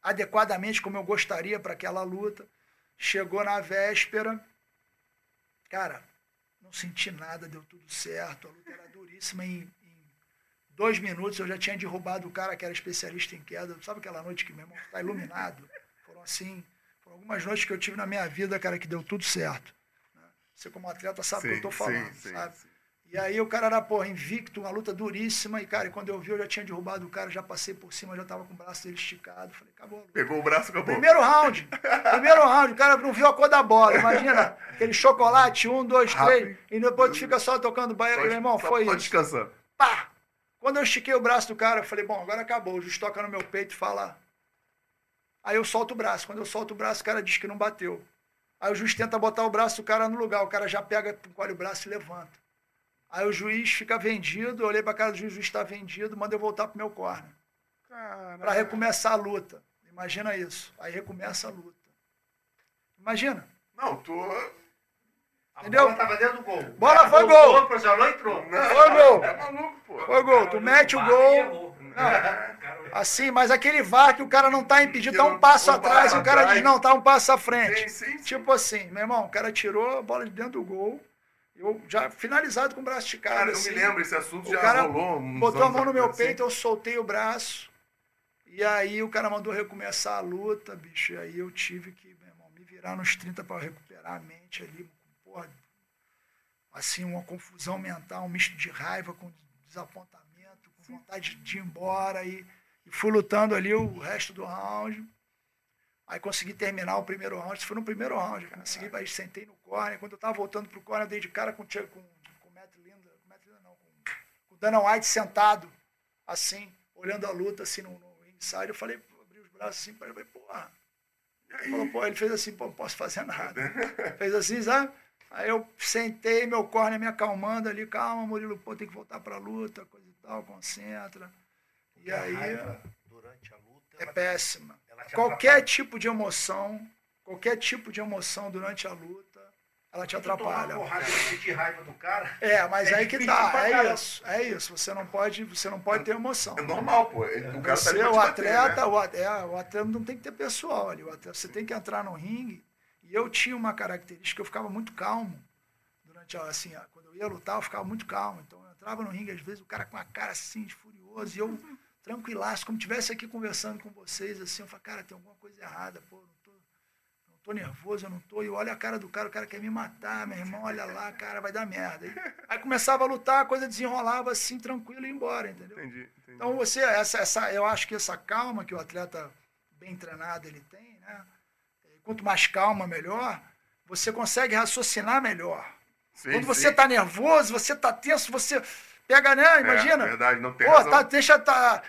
adequadamente como eu gostaria para aquela luta. Chegou na véspera, cara, não senti nada, deu tudo certo, a luta era duríssima. Em dois minutos eu já tinha derrubado o cara que era especialista em queda. Sabe aquela noite que meu irmão está iluminado? Foram assim, foram algumas noites que eu tive na minha vida, cara, que deu tudo certo. né? Você como atleta sabe o que eu estou falando, sim, sabe? sim. E aí o cara era, porra, invicto, uma luta duríssima. E, cara, quando eu vi, eu já tinha derrubado o cara, já passei por cima, já tava com o braço dele esticado. Falei, acabou. Pegou o braço, acabou. Primeiro round. Primeiro round. O cara não viu a cor da bola. Imagina, aquele chocolate, um, dois, três. Rápido. E depois tu fica só tocando banheiro. Só- Meu irmão, só- foi só isso. descansando. Pá! Quando eu estiquei o braço do cara, eu falei, bom, agora acabou. O juiz toca no meu peito e fala. Aí eu solto o braço. Quando eu solto o braço, o cara diz que não bateu. Aí o juiz tenta botar o braço do cara no lugar. O cara já pega, encolhe o braço e levanta. Aí o juiz fica vendido. Eu olhei pra cara do juiz, o juiz está vendido, manda eu voltar pro meu corner. Para recomeçar a luta. Imagina isso. Aí recomeça a luta. Imagina. Não, tô. Entendeu? bola tava dentro do gol. Bola foi voltou, gol. O professor não entrou. Foi gol. É maluco, pô. Foi gol. Tu mete o gol. Assim, mas aquele VAR que o cara não tá impedido, tá um passo atrás, e o cara diz, não, tá um passo à frente. Tipo assim, meu irmão, o cara tirou a bola de dentro do gol. Eu já finalizado com o braço esticado. Cara, eu assim. me lembro, esse assunto já cara rolou. Botou a mão no meu assim. peito, eu soltei o braço. E aí o cara mandou recomeçar a luta, bicho. E aí eu tive que, meu irmão, me virar nos 30 para recuperar a mente ali. Assim, uma confusão mental, um misto de raiva com desapontamento, com vontade de ir embora. E, e fui lutando ali o resto do round. Aí consegui terminar o primeiro round. Isso foi no primeiro round. Eu consegui, aí sentei no corner. Quando eu tava voltando pro corner, eu dei de cara com, com, com o Matt Linda. Com o Matt Linda não, com, com o Dana White sentado, assim, olhando a luta, assim, no, no inside. Eu falei, abri os braços assim, para ele, falei, porra. Ele falou, pô, ele fez assim, pô, não posso fazer nada. fez assim, sabe? Aí eu sentei, meu corner me acalmando ali, calma, Murilo, pô, tem que voltar pra luta, coisa e tal, concentra. E A aí raiva durante a luta. é ela- péssima. ela Qualquer atrapalha. tipo de emoção, qualquer tipo de emoção durante a luta, ela te atrapalha. porrada, sentir raiva do cara. É, mas É aí que tá, é isso, é isso. Você não pode, você não pode ter emoção. É normal, pô. O cara tá Você, pra o te bater, atleta, né? o, at- é, o atleta não tem que ter pessoal ali. O atleta, você tem que entrar no ringue. E eu tinha uma característica, eu ficava muito calmo. Durante a, assim, a- quando eu ia lutar, eu ficava muito calmo. Então eu entrava no ringue, às vezes, o cara com a cara assim, de furioso, e eu tranquilaço, como estivesse aqui conversando com vocês, assim, eu falo, cara, tem alguma coisa errada, pô, não tô, não tô nervoso, eu não tô. E olha a cara do cara, o cara quer me matar, meu irmão, olha lá, cara, vai dar merda. Aí, aí começava a lutar, a coisa desenrolava assim, tranquilo e ia embora, entendeu? Entendi, entendi. Então você, essa, essa, eu acho que essa calma que o atleta bem treinado ele tem, né? Quanto mais calma, melhor. Você consegue raciocinar melhor. Sim, Quando você está nervoso, você está tenso, você pega, né? Imagina. É, verdade, não tem Pô, razão. tá, deixa tá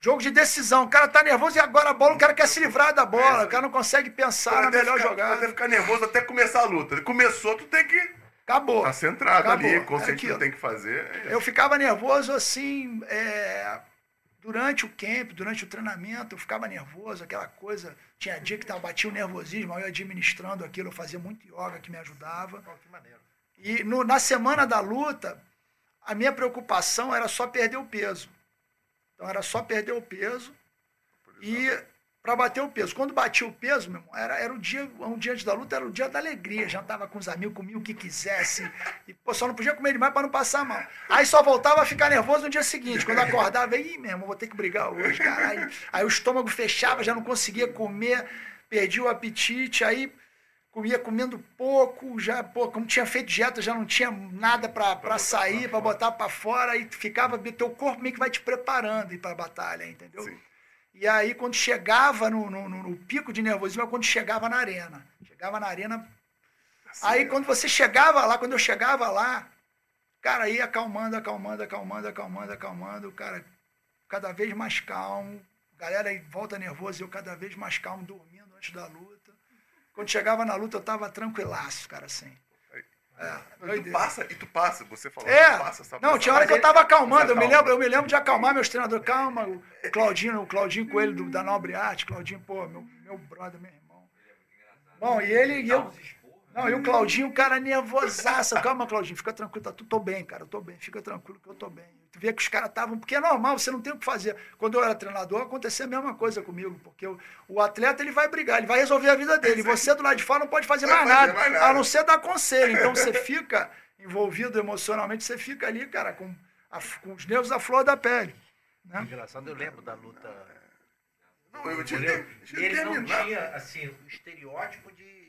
jogo de decisão. O cara tá nervoso e agora a bola, o cara quer se livrar da bola. O cara não consegue pensar na melhor ficar, jogada. Até ficar nervoso até começar a luta. Começou, tu tem que Acabou. estar centrado Acabou. ali, É consciente do que tem que fazer. Eu ficava nervoso assim, é, durante o camp, durante o treinamento, eu ficava nervoso, aquela coisa. Tinha dia que tava, batia o nervosismo, eu ia administrando aquilo, eu fazia muito yoga que me ajudava. Pô, que maneiro. E no- na semana da luta, a minha preocupação era só perder o peso. Então era só perder o peso e para bater o peso. Quando batia o peso, meu irmão, era, era o dia, um dia antes da luta, era o dia da alegria. Jantava com os amigos, comia o que quisesse. E pô, só não podia comer demais para não passar mal. Aí só voltava a ficar nervoso no dia seguinte. Quando acordava, ih, meu irmão, vou ter que brigar hoje, caralho. Aí o estômago fechava, já não conseguia comer, perdi o apetite, aí comia comendo pouco, já, pô, como tinha feito dieta, já não tinha nada para sair, para botar para fora, e ficava, teu corpo meio que vai te preparando para a batalha, entendeu? Sim. E aí, quando chegava no, no, no- pico de nervosismo, é quando chegava na arena. Chegava na arena. Aí, quando você chegava lá, quando eu chegava lá, cara, ia acalmando, acalmando, acalmando, acalmando, acalmando, cara, cada vez mais calmo. Galera em volta nervosa, eu cada vez mais calmo, dormindo antes da luta. Quando chegava na luta, eu tava tranquilaço, cara, assim. É, E tu passa, e tu passa, você falou, É, tu passa essa não, tinha hora que eu ele- tava acalmando, eu me, lembro, eu me lembro de acalmar meus treinadores, calma, o Claudinho, o Claudinho Coelho do, da Nobre Arte, Claudinho, pô, meu, meu brother, meu irmão. Bom, e ele, e eu, não, e o Claudinho, o cara nervosaço, calma, Claudinho, fica tranquilo, tá, tu tô bem, cara, eu tô bem, fica tranquilo que eu tô bem. Tu vê que os caras estavam, porque é normal, você não tem o que fazer. Quando eu era treinador, acontecia a mesma coisa comigo, porque o, o atleta, ele vai brigar, ele vai resolver a vida dele, você do lado de fora não pode fazer mais fazer nada, mais nada. a não você dá conselho. Então você fica envolvido emocionalmente, você fica ali, cara, com, a- com os nervos à flor da pele. Né? Engraçado, eu lembro da luta. Não, eu Eu tinha ele não terminar. tinha, assim, o estereótipo de,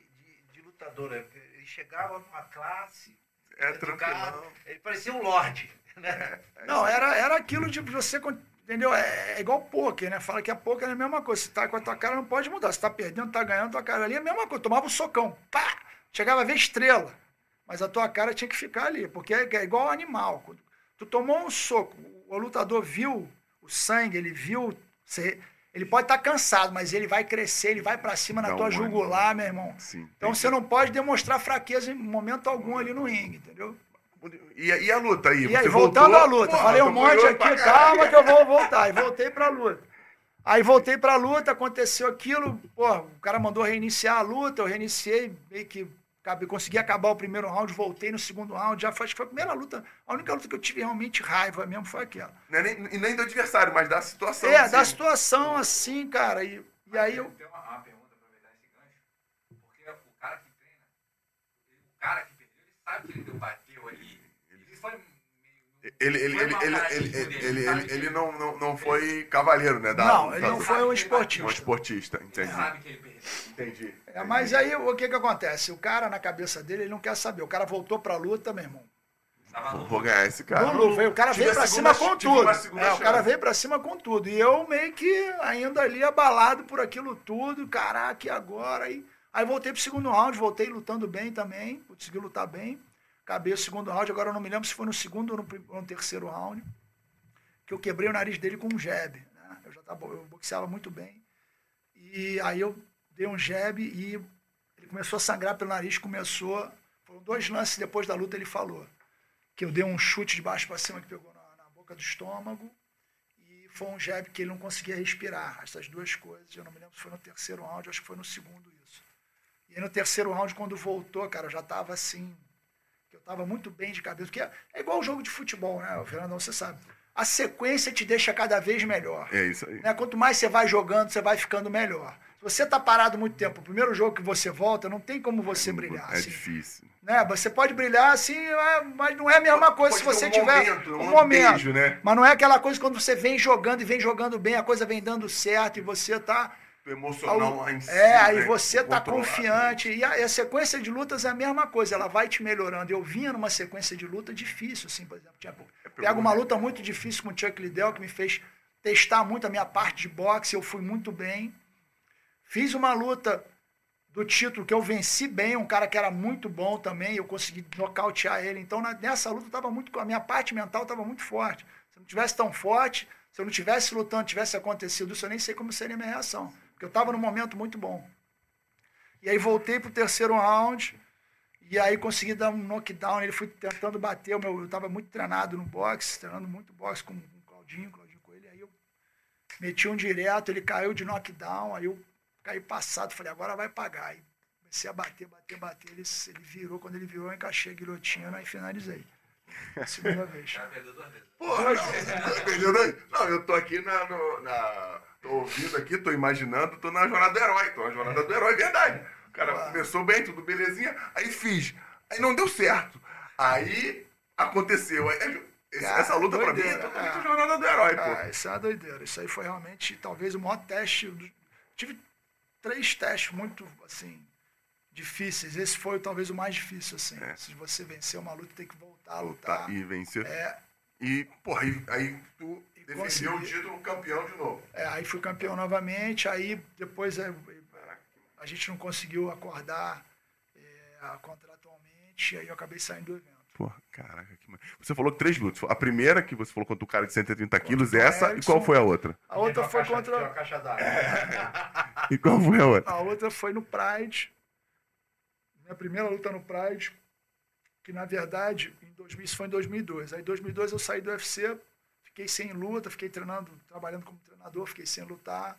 lutador. né? Ele chegava numa classe. É educado. Ele parecia um lorde. Né? Não, era, era aquilo de você, entendeu? É, é igual pôquer, né? Fala que a pôquer é a mesma coisa. Se tá com a tua cara, não pode mudar. Se tá perdendo, tá ganhando, tua cara ali é a mesma coisa. Tomava um socão, pá! Chegava a ver estrela. Mas a tua cara tinha que ficar ali, porque é, é igual animal. Quando Tu tomou um soco, o lutador viu o sangue, ele viu. você- ele pode estar cansado, mas ele vai crescer, ele vai pra cima na Dá tua um jugular, meu irmão. Sim, Então você não pode demonstrar fraqueza em momento algum ali no ringue, entendeu? E, e a luta aí? E aí, voltando voltou? à luta, Porra, falei um monte aqui, calma que eu vou voltar. E voltei pra luta. Aí voltei pra luta, aconteceu aquilo, pô, o cara mandou reiniciar a luta, eu reiniciei, meio que consegui acabar o primeiro round, voltei no segundo round, já foi, acho que foi a primeira luta, a única luta que eu tive realmente raiva mesmo foi aquela. É nem, e nem do adversário, mas da situação. É, assim. da situação assim, cara, e, e aí eu... Tem uma, uma pergunta, aproveitar esse gancho. Porque o cara que treina, o cara que perdeu, ele sabe que ele deu bateu ali. Ele foi meio. Ele, ele, ele, ele, ele, ele, não, não, não foi cavaleiro, né? Da, Não, ele não foi um Um esportista. esportista, entendi. sabe que ele perdeu. Entendi. É, mas aí o que que acontece? O cara na cabeça dele, ele não quer saber. O cara voltou pra luta, meu irmão. Vou ganhar esse cara. Não, não, o cara veio pra segunda- cima com tudo. É, o cara veio pra cima com tudo. E eu meio que ainda ali abalado por aquilo tudo. Caraca, e agora? Aí, aí voltei pro segundo round, voltei lutando bem também. Consegui lutar bem. Acabei o segundo round, agora eu não me lembro se foi no segundo ou no, no terceiro round. Que eu quebrei o nariz dele com um jab. Né? Eu já tava, eu boxeava muito bem. E aí eu dei um jab e ele começou a sangrar pelo nariz, começou. Foram dois lances depois da luta, ele falou que eu dei um chute de baixo para cima que pegou na, na boca do estômago e foi um jab que ele não conseguia respirar. Essas duas coisas, eu não me lembro se foi no terceiro round, acho que foi no segundo isso. E aí no terceiro round, quando voltou, cara, eu já tava assim, que eu tava muito bem de cabeça, porque é, é igual o jogo de futebol, né, Fernandão, você sabe. A sequência te deixa cada vez melhor. É isso aí. Né? Quanto mais você vai jogando, você vai ficando melhor. Se você tá parado muito tempo, o primeiro jogo que você volta, não tem como você brilhar. É assim difícil. né? Você pode brilhar assim, é, mas não é a mesma coisa se Pode você ter um tiver momento, um um momento. beijo, né? Mas não é aquela coisa quando você vem jogando e vem jogando bem, a coisa vem dando certo e você tá O emocional lá em cima. é, aí né? você tá Controlado. confiante. E a, a sequência de lutas é a mesma coisa, ela vai te melhorando. Eu vinha numa sequência de luta difícil, assim, por exemplo. Tinha, pego uma luta muito difícil com o Chuck Liddell, que me fez testar muito a minha parte de boxe, eu fui muito bem. Fiz uma luta do título que eu venci bem, um cara que era muito bom também, eu consegui nocautear ele. Então, na- nessa luta, tava muito, a minha parte mental estava muito forte. Se eu não tivesse tão forte, se eu não tivesse lutando, tivesse acontecido isso, eu nem sei como seria a minha reação. Porque eu estava num momento muito bom. E aí voltei pro terceiro round, e aí consegui dar um knockdown, ele foi tentando bater, o meu, eu estava muito treinado no boxe, treinando muito boxe com, com o Claudinho, Claudinho Coelho, aí eu meti um direto, ele caiu de knockdown, aí eu caí passado, falei, agora vai pagar. Aí comecei a bater, bater, bater, ele, ele virou, quando ele virou, eu encaixei a guilhotina e finalizei. Segunda vez. O cara perdeu duas vezes. Porra, não, perdeu dois? Não, eu tô aqui na, no- na- Tô ouvindo aqui, tô imaginando, tô na jornada do herói. Tô na jornada do herói, verdade. O cara Ué. começou bem, tudo belezinha, aí fiz. Aí não deu certo. Aí aconteceu. Aí, Cara, essa luta pra mim é totalmente é. a jornada do herói, Ah, pô. isso é uma doideira. Isso aí foi realmente, talvez, o maior teste. do- Tive três testes muito, assim, difíceis. Esse foi talvez o mais difícil, assim. É. Se você vencer uma luta, tem que voltar a lutar. Lutar e vencer. É, E, porra, aí, aí tu. E Defendeu o título campeão de novo. É, aí fui campeão novamente, aí depois é, a gente não conseguiu acordar é, contratualmente, aí eu acabei saindo do evento. Pô, caraca, que ma- Você falou que três lutas. A primeira que você falou contra o cara de 130 quilos, essa, e Erickson. qual foi a outra? A outra Uma foi caixa- contra. Uma caixa d'água. E qual foi a outra? A outra foi no Pride. Minha primeira luta no Pride, que na verdade em 2000, isso foi em 2002. Aí em 2002 eu saí do UFC, fiquei sem luta, fiquei treinando, trabalhando como treinador, fiquei sem lutar.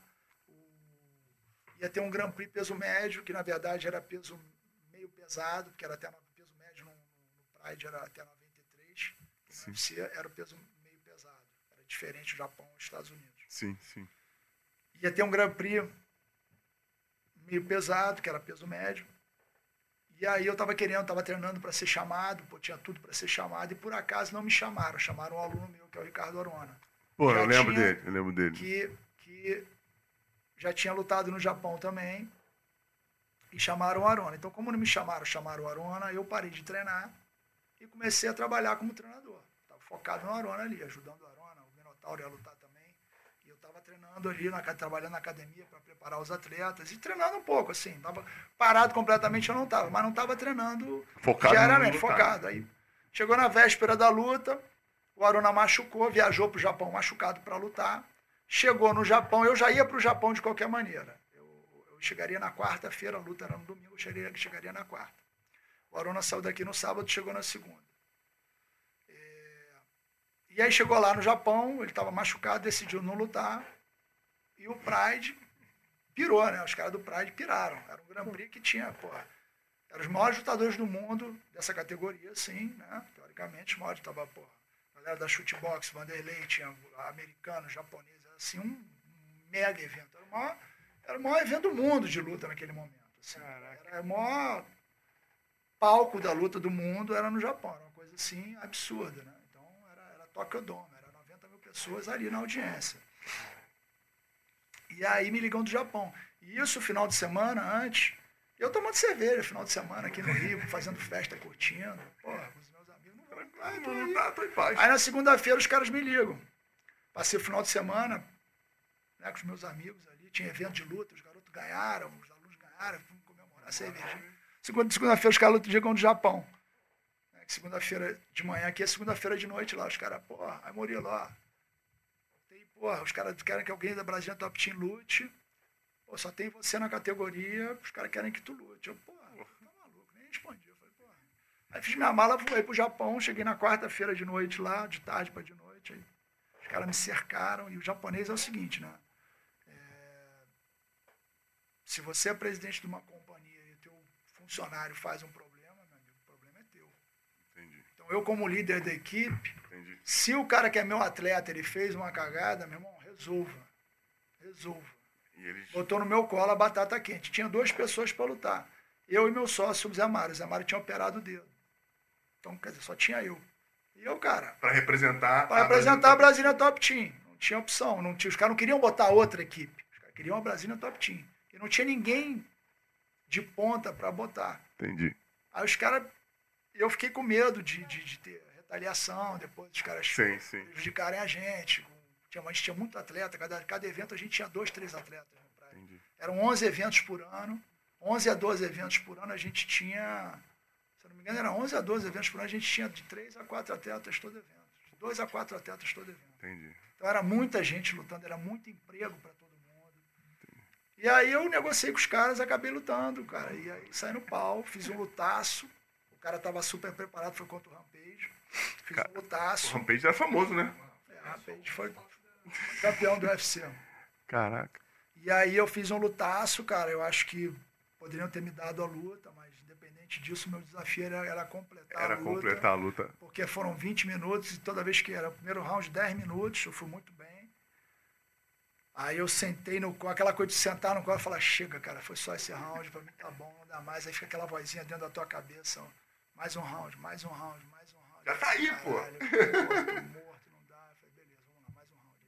Ia ter um Grand Prix peso médio, que na verdade era peso meio pesado, porque era até peso médio no, no Pride era até 93. E no UFC era o peso meio pesado. Era diferente do Japão e Estados Unidos Sim, sim. ia ter um Grand Prix meio pesado, que era peso médio. E aí eu tava querendo, tava treinando para ser chamado, pô, tinha tudo para ser chamado, e por acaso não me chamaram. Chamaram um aluno meu, que é o Ricardo Arona, Pô, Já eu lembro dele, eu lembro dele. que, que já tinha lutado no Japão também. E chamaram o Arona. Então, como não me chamaram, chamaram o Arona, eu parei de treinar e comecei a trabalhar como treinador. Estava focado no Arona ali, ajudando o Arona, o Minotauro ia lutar também. E eu estava treinando ali, na, trabalhando na academia para preparar os atletas e treinando um pouco, assim. Tava parado completamente, eu não estava, mas não estava treinando Focado diariamente, lutar. focado. Aí chegou na véspera da luta, o Aruna machucou, viajou para o Japão machucado para lutar. Chegou no Japão, eu já ia para o Japão de qualquer maneira. Eu, eu chegaria na quarta-feira, a luta era no domingo, eu chegaria, chegaria na quarta. O Aruna saiu daqui no sábado, chegou na segunda. É, E aí chegou lá no Japão, ele estava machucado, decidiu não lutar. E o Pride pirou, né? Os caras do Pride piraram. Era um Grand Prix que tinha, porra, eram os maiores lutadores do mundo dessa categoria, sim, né? Teoricamente, os maiores tava, porra, a galera da chutebox, Vanderlei, tinha americano, japonês, era assim, um mega evento. Era o maior, era o maior evento do mundo de luta naquele momento. Assim. Era o maior palco da luta do mundo, era no Japão. Era uma coisa assim absurda, né? Então era, era Tokyo Dome, era 90 mil pessoas ali na audiência. E aí me ligam do Japão. E isso, final de semana, antes, eu tomando cerveja, final de semana aqui no Rio, fazendo festa, curtindo. Porra, com os meus amigos. Não não, não tô em paz. Aí na segunda-feira os caras me ligam. Passei o final de semana né, com os meus amigos ali, tinha evento de luta, os garotos ganharam, os alunos ganharam, fomos comemorar a cerveja. Segunda- Segunda-feira os caras ligam do Japão. Né, Segunda-feira de manhã aqui é segunda-feira de noite lá. Os caras, porra, aí Murilo, ó. Porra, os caras querem que alguém da Brasília Top Team lute. Pô, só tem você na categoria, os caras querem que tu lute. Eu, porra, tá maluco, nem respondi. Eu falei, porra. Aí fiz minha mala, voei pro Japão, cheguei na quarta-feira de noite lá, de tarde para de noite. Aí os caras me cercaram, e o japonês é o seguinte, né? É, se você é presidente de uma companhia e teu funcionário faz um problema, meu amigo, o problema é teu. Entendi, Então eu, como líder da equipe. Se o cara que é meu atleta, ele fez uma cagada, meu irmão, resolva. Resolva. E eles. Botou no meu colo a batata quente. Tinha duas pessoas para lutar. Eu e meu sócio, o Zé Mário. O Zé Mário tinha operado o dedo. Então, quer dizer, só tinha eu. E eu, cara, Pra representar. para representar a Brasília Top Team. Não tinha opção. Não tinha, os caras não queriam botar outra equipe. Os caras queriam a Brasília Top Team. E não tinha ninguém de ponta para botar. Entendi. Aí os caras. Eu fiquei com medo de, de, de ter retaliação, depois os caras Sim, sim. prejudicarem a gente. Tinha, a gente tinha muito atleta, cada, cada evento a gente tinha dois, três atletas. Entendi. Eram 11 eventos por ano. 11 a 12 eventos por ano a gente tinha. Se eu não me engano, era 11 a 12 eventos por ano, a gente tinha de 3 a 4 atletas todo evento. De 2 a 4 atletas todo evento. Entendi. Então era muita gente lutando, era muito emprego para todo mundo. E aí eu negociei com os caras, acabei lutando, cara. E aí saí no pau, fiz um lutaço. O cara tava super preparado, foi contra o Rampage. Fiz um lutaço. O Rampage era famoso, né? É, Rampage foi campeão do UFC. Caraca. E aí eu fiz um lutaço, cara. Eu acho que poderiam ter me dado a luta, mas independente disso, meu desafio era, era completar Era a luta. completar a luta. Porque foram 20 minutos e toda vez que era o primeiro round, 10 minutos, eu fui muito bem. Aí eu sentei no com aquela coisa de sentar no colo e falar, chega, cara, foi só esse round, pra mim tá bom, não dá mais. Aí fica aquela vozinha dentro da tua cabeça, ó, mais um round, mais um round, mais um round. Já tá aí, pô. Caralho, pô, tô morto, não dá. Eu falei, beleza, vamos lá, mais um round.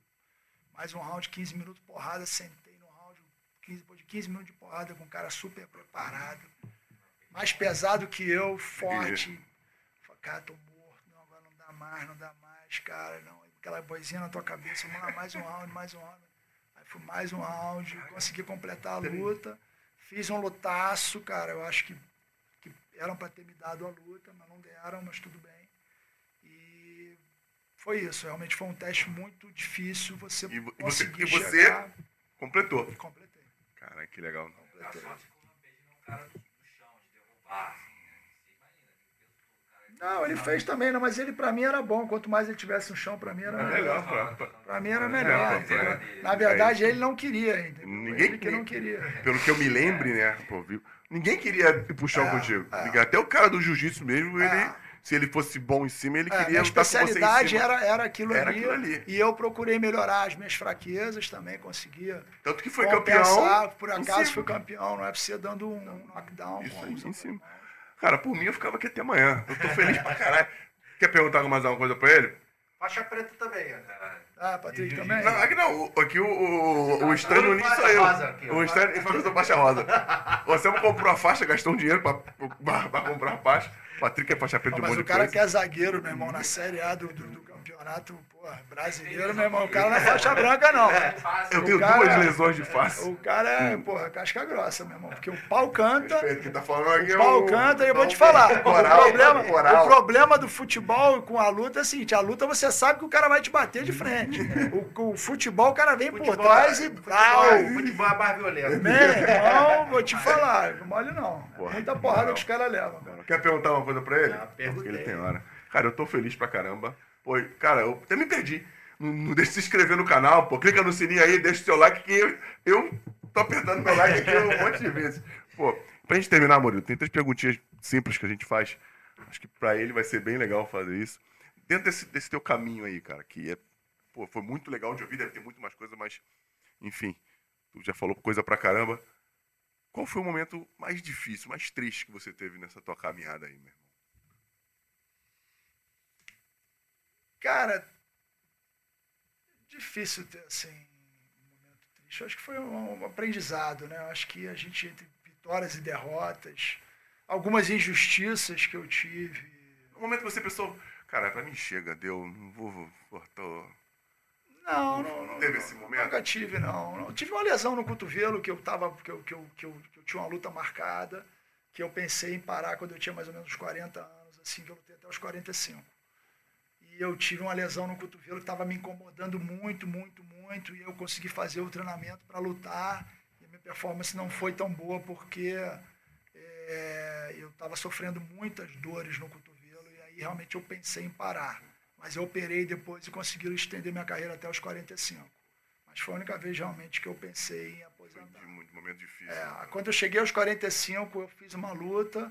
Mais um round, 15 minutos, porrada, sentei no round, 15, depois de 15 minutos de porrada com um cara super preparado, mais pesado que eu, forte. Falei, cara, tô morto, não, agora não dá mais, não dá mais, cara, não. Aquela vozinha na tua cabeça, vamos lá, mais um round, mais um round. Aí foi mais um round, consegui completar a luta. Fiz um lutaço, cara, eu acho que, que eram para ter me dado a luta, mas não deram, mas tudo bem. Foi isso, realmente foi um teste muito difícil, você E vo- e você- conseguir e você- chegar... Completou. Completei, que legal. A completei. não é né? Ele fez também, não, mas ele pra mim era bom. Quanto mais ele tivesse no chão, pra mim era É melhor. legal, pra- pra- Pra mim era melhor. É, é. Na verdade, ele não queria, entendeu? Ninguém- ele que não queria. Pelo que eu me lembre, né? Pô, viu? Ninguém queria ir pro chão É, contigo. é. Até o cara do jiu-jitsu mesmo, ele, É. se ele fosse bom em cima, ele É, queria lutar com você em especialidade cima. era, era, aquilo, Era ali, aquilo ali. E eu procurei melhorar as minhas fraquezas também, conseguia. Tanto que foi campeão. Por acaso fui campeão, não é pra você dando um knockdown. Isso aí, em cima. Cara, por mim eu ficava aqui até amanhã. Eu tô feliz pra caralho. Quer perguntar mais alguma coisa pra ele? Faixa preta também, né? Ah, Patrick E também? Não, aqui não. Aqui o, o, o no Faixa início sou eu. aqui, o que eu sou faixa rosa. Você não comprou a faixa, gastou um dinheiro pra, pra, pra comprar a faixa. Patrick é faixa preta de um Mas o cara que é zagueiro, meu irmão, na Série A do, do, do campeonato porra, brasileiro, meu irmão, o cara não é faixa branca, não. Eu tenho cara- duas lesões de face. O cara é, porra, casca grossa, meu irmão, porque o pau canta, quem tá falando aqui é o pau o- canta, e eu vou te falar, Coral, o, problema, coral. o problema do futebol com a luta é o seguinte, a luta você sabe que o cara vai te bater de frente. O, o futebol, o cara vem por Futebol, trás e... futebol, Brau. futebol é mais violento. Meu irmão, vou te falar, não mole não. Porra, Muita porrada não. que os caras levam. Quer perguntar uma coisa pra ele? Ah, perguntei. Porque ele tem hora. Cara, eu tô feliz pra caramba. Pô, cara, eu até me perdi. Não, deixa de se inscrever no canal, pô. Clica no sininho aí, deixa o seu like que eu, eu tô apertando meu like aqui um monte de vezes. Pô, pra gente terminar, Murilo, tem três perguntinhas simples que a gente faz. Acho que pra ele vai ser bem legal fazer isso. Dentro desse, desse teu caminho aí, cara, que é, pô, foi muito legal de ouvir, deve ter muito mais coisa, mas, enfim, tu já falou coisa pra caramba. Qual foi o momento mais difícil, mais triste que você teve nessa tua caminhada aí, meu Cara, difícil ter assim um momento triste. Eu acho que foi um, um aprendizado, né? Eu acho que a gente entre vitórias e derrotas, algumas injustiças que eu tive. No momento que você pensou, cara, pra mim chega, deu, não vou, vou, tô... Não, não, não. Teve esse momento? Nunca tive, não. não. Tive uma lesão no cotovelo que eu tava, que eu, que eu, que eu, que eu tinha uma luta marcada, que eu pensei em parar quando eu tinha mais ou menos uns 40 anos, assim, que eu lutei até os 45. E eu tive uma lesão no cotovelo que estava me incomodando muito, muito, muito, e eu consegui fazer o treinamento para lutar, e a minha performance não foi tão boa porque é, eu estava sofrendo muitas dores no cotovelo, e aí realmente eu pensei em parar. Mas eu operei depois e consegui estender minha carreira até os 45. Mas foi a única vez realmente que eu pensei em Foi aposentar. de muito momento difícil. É, quando eu cheguei aos 45, eu fiz uma luta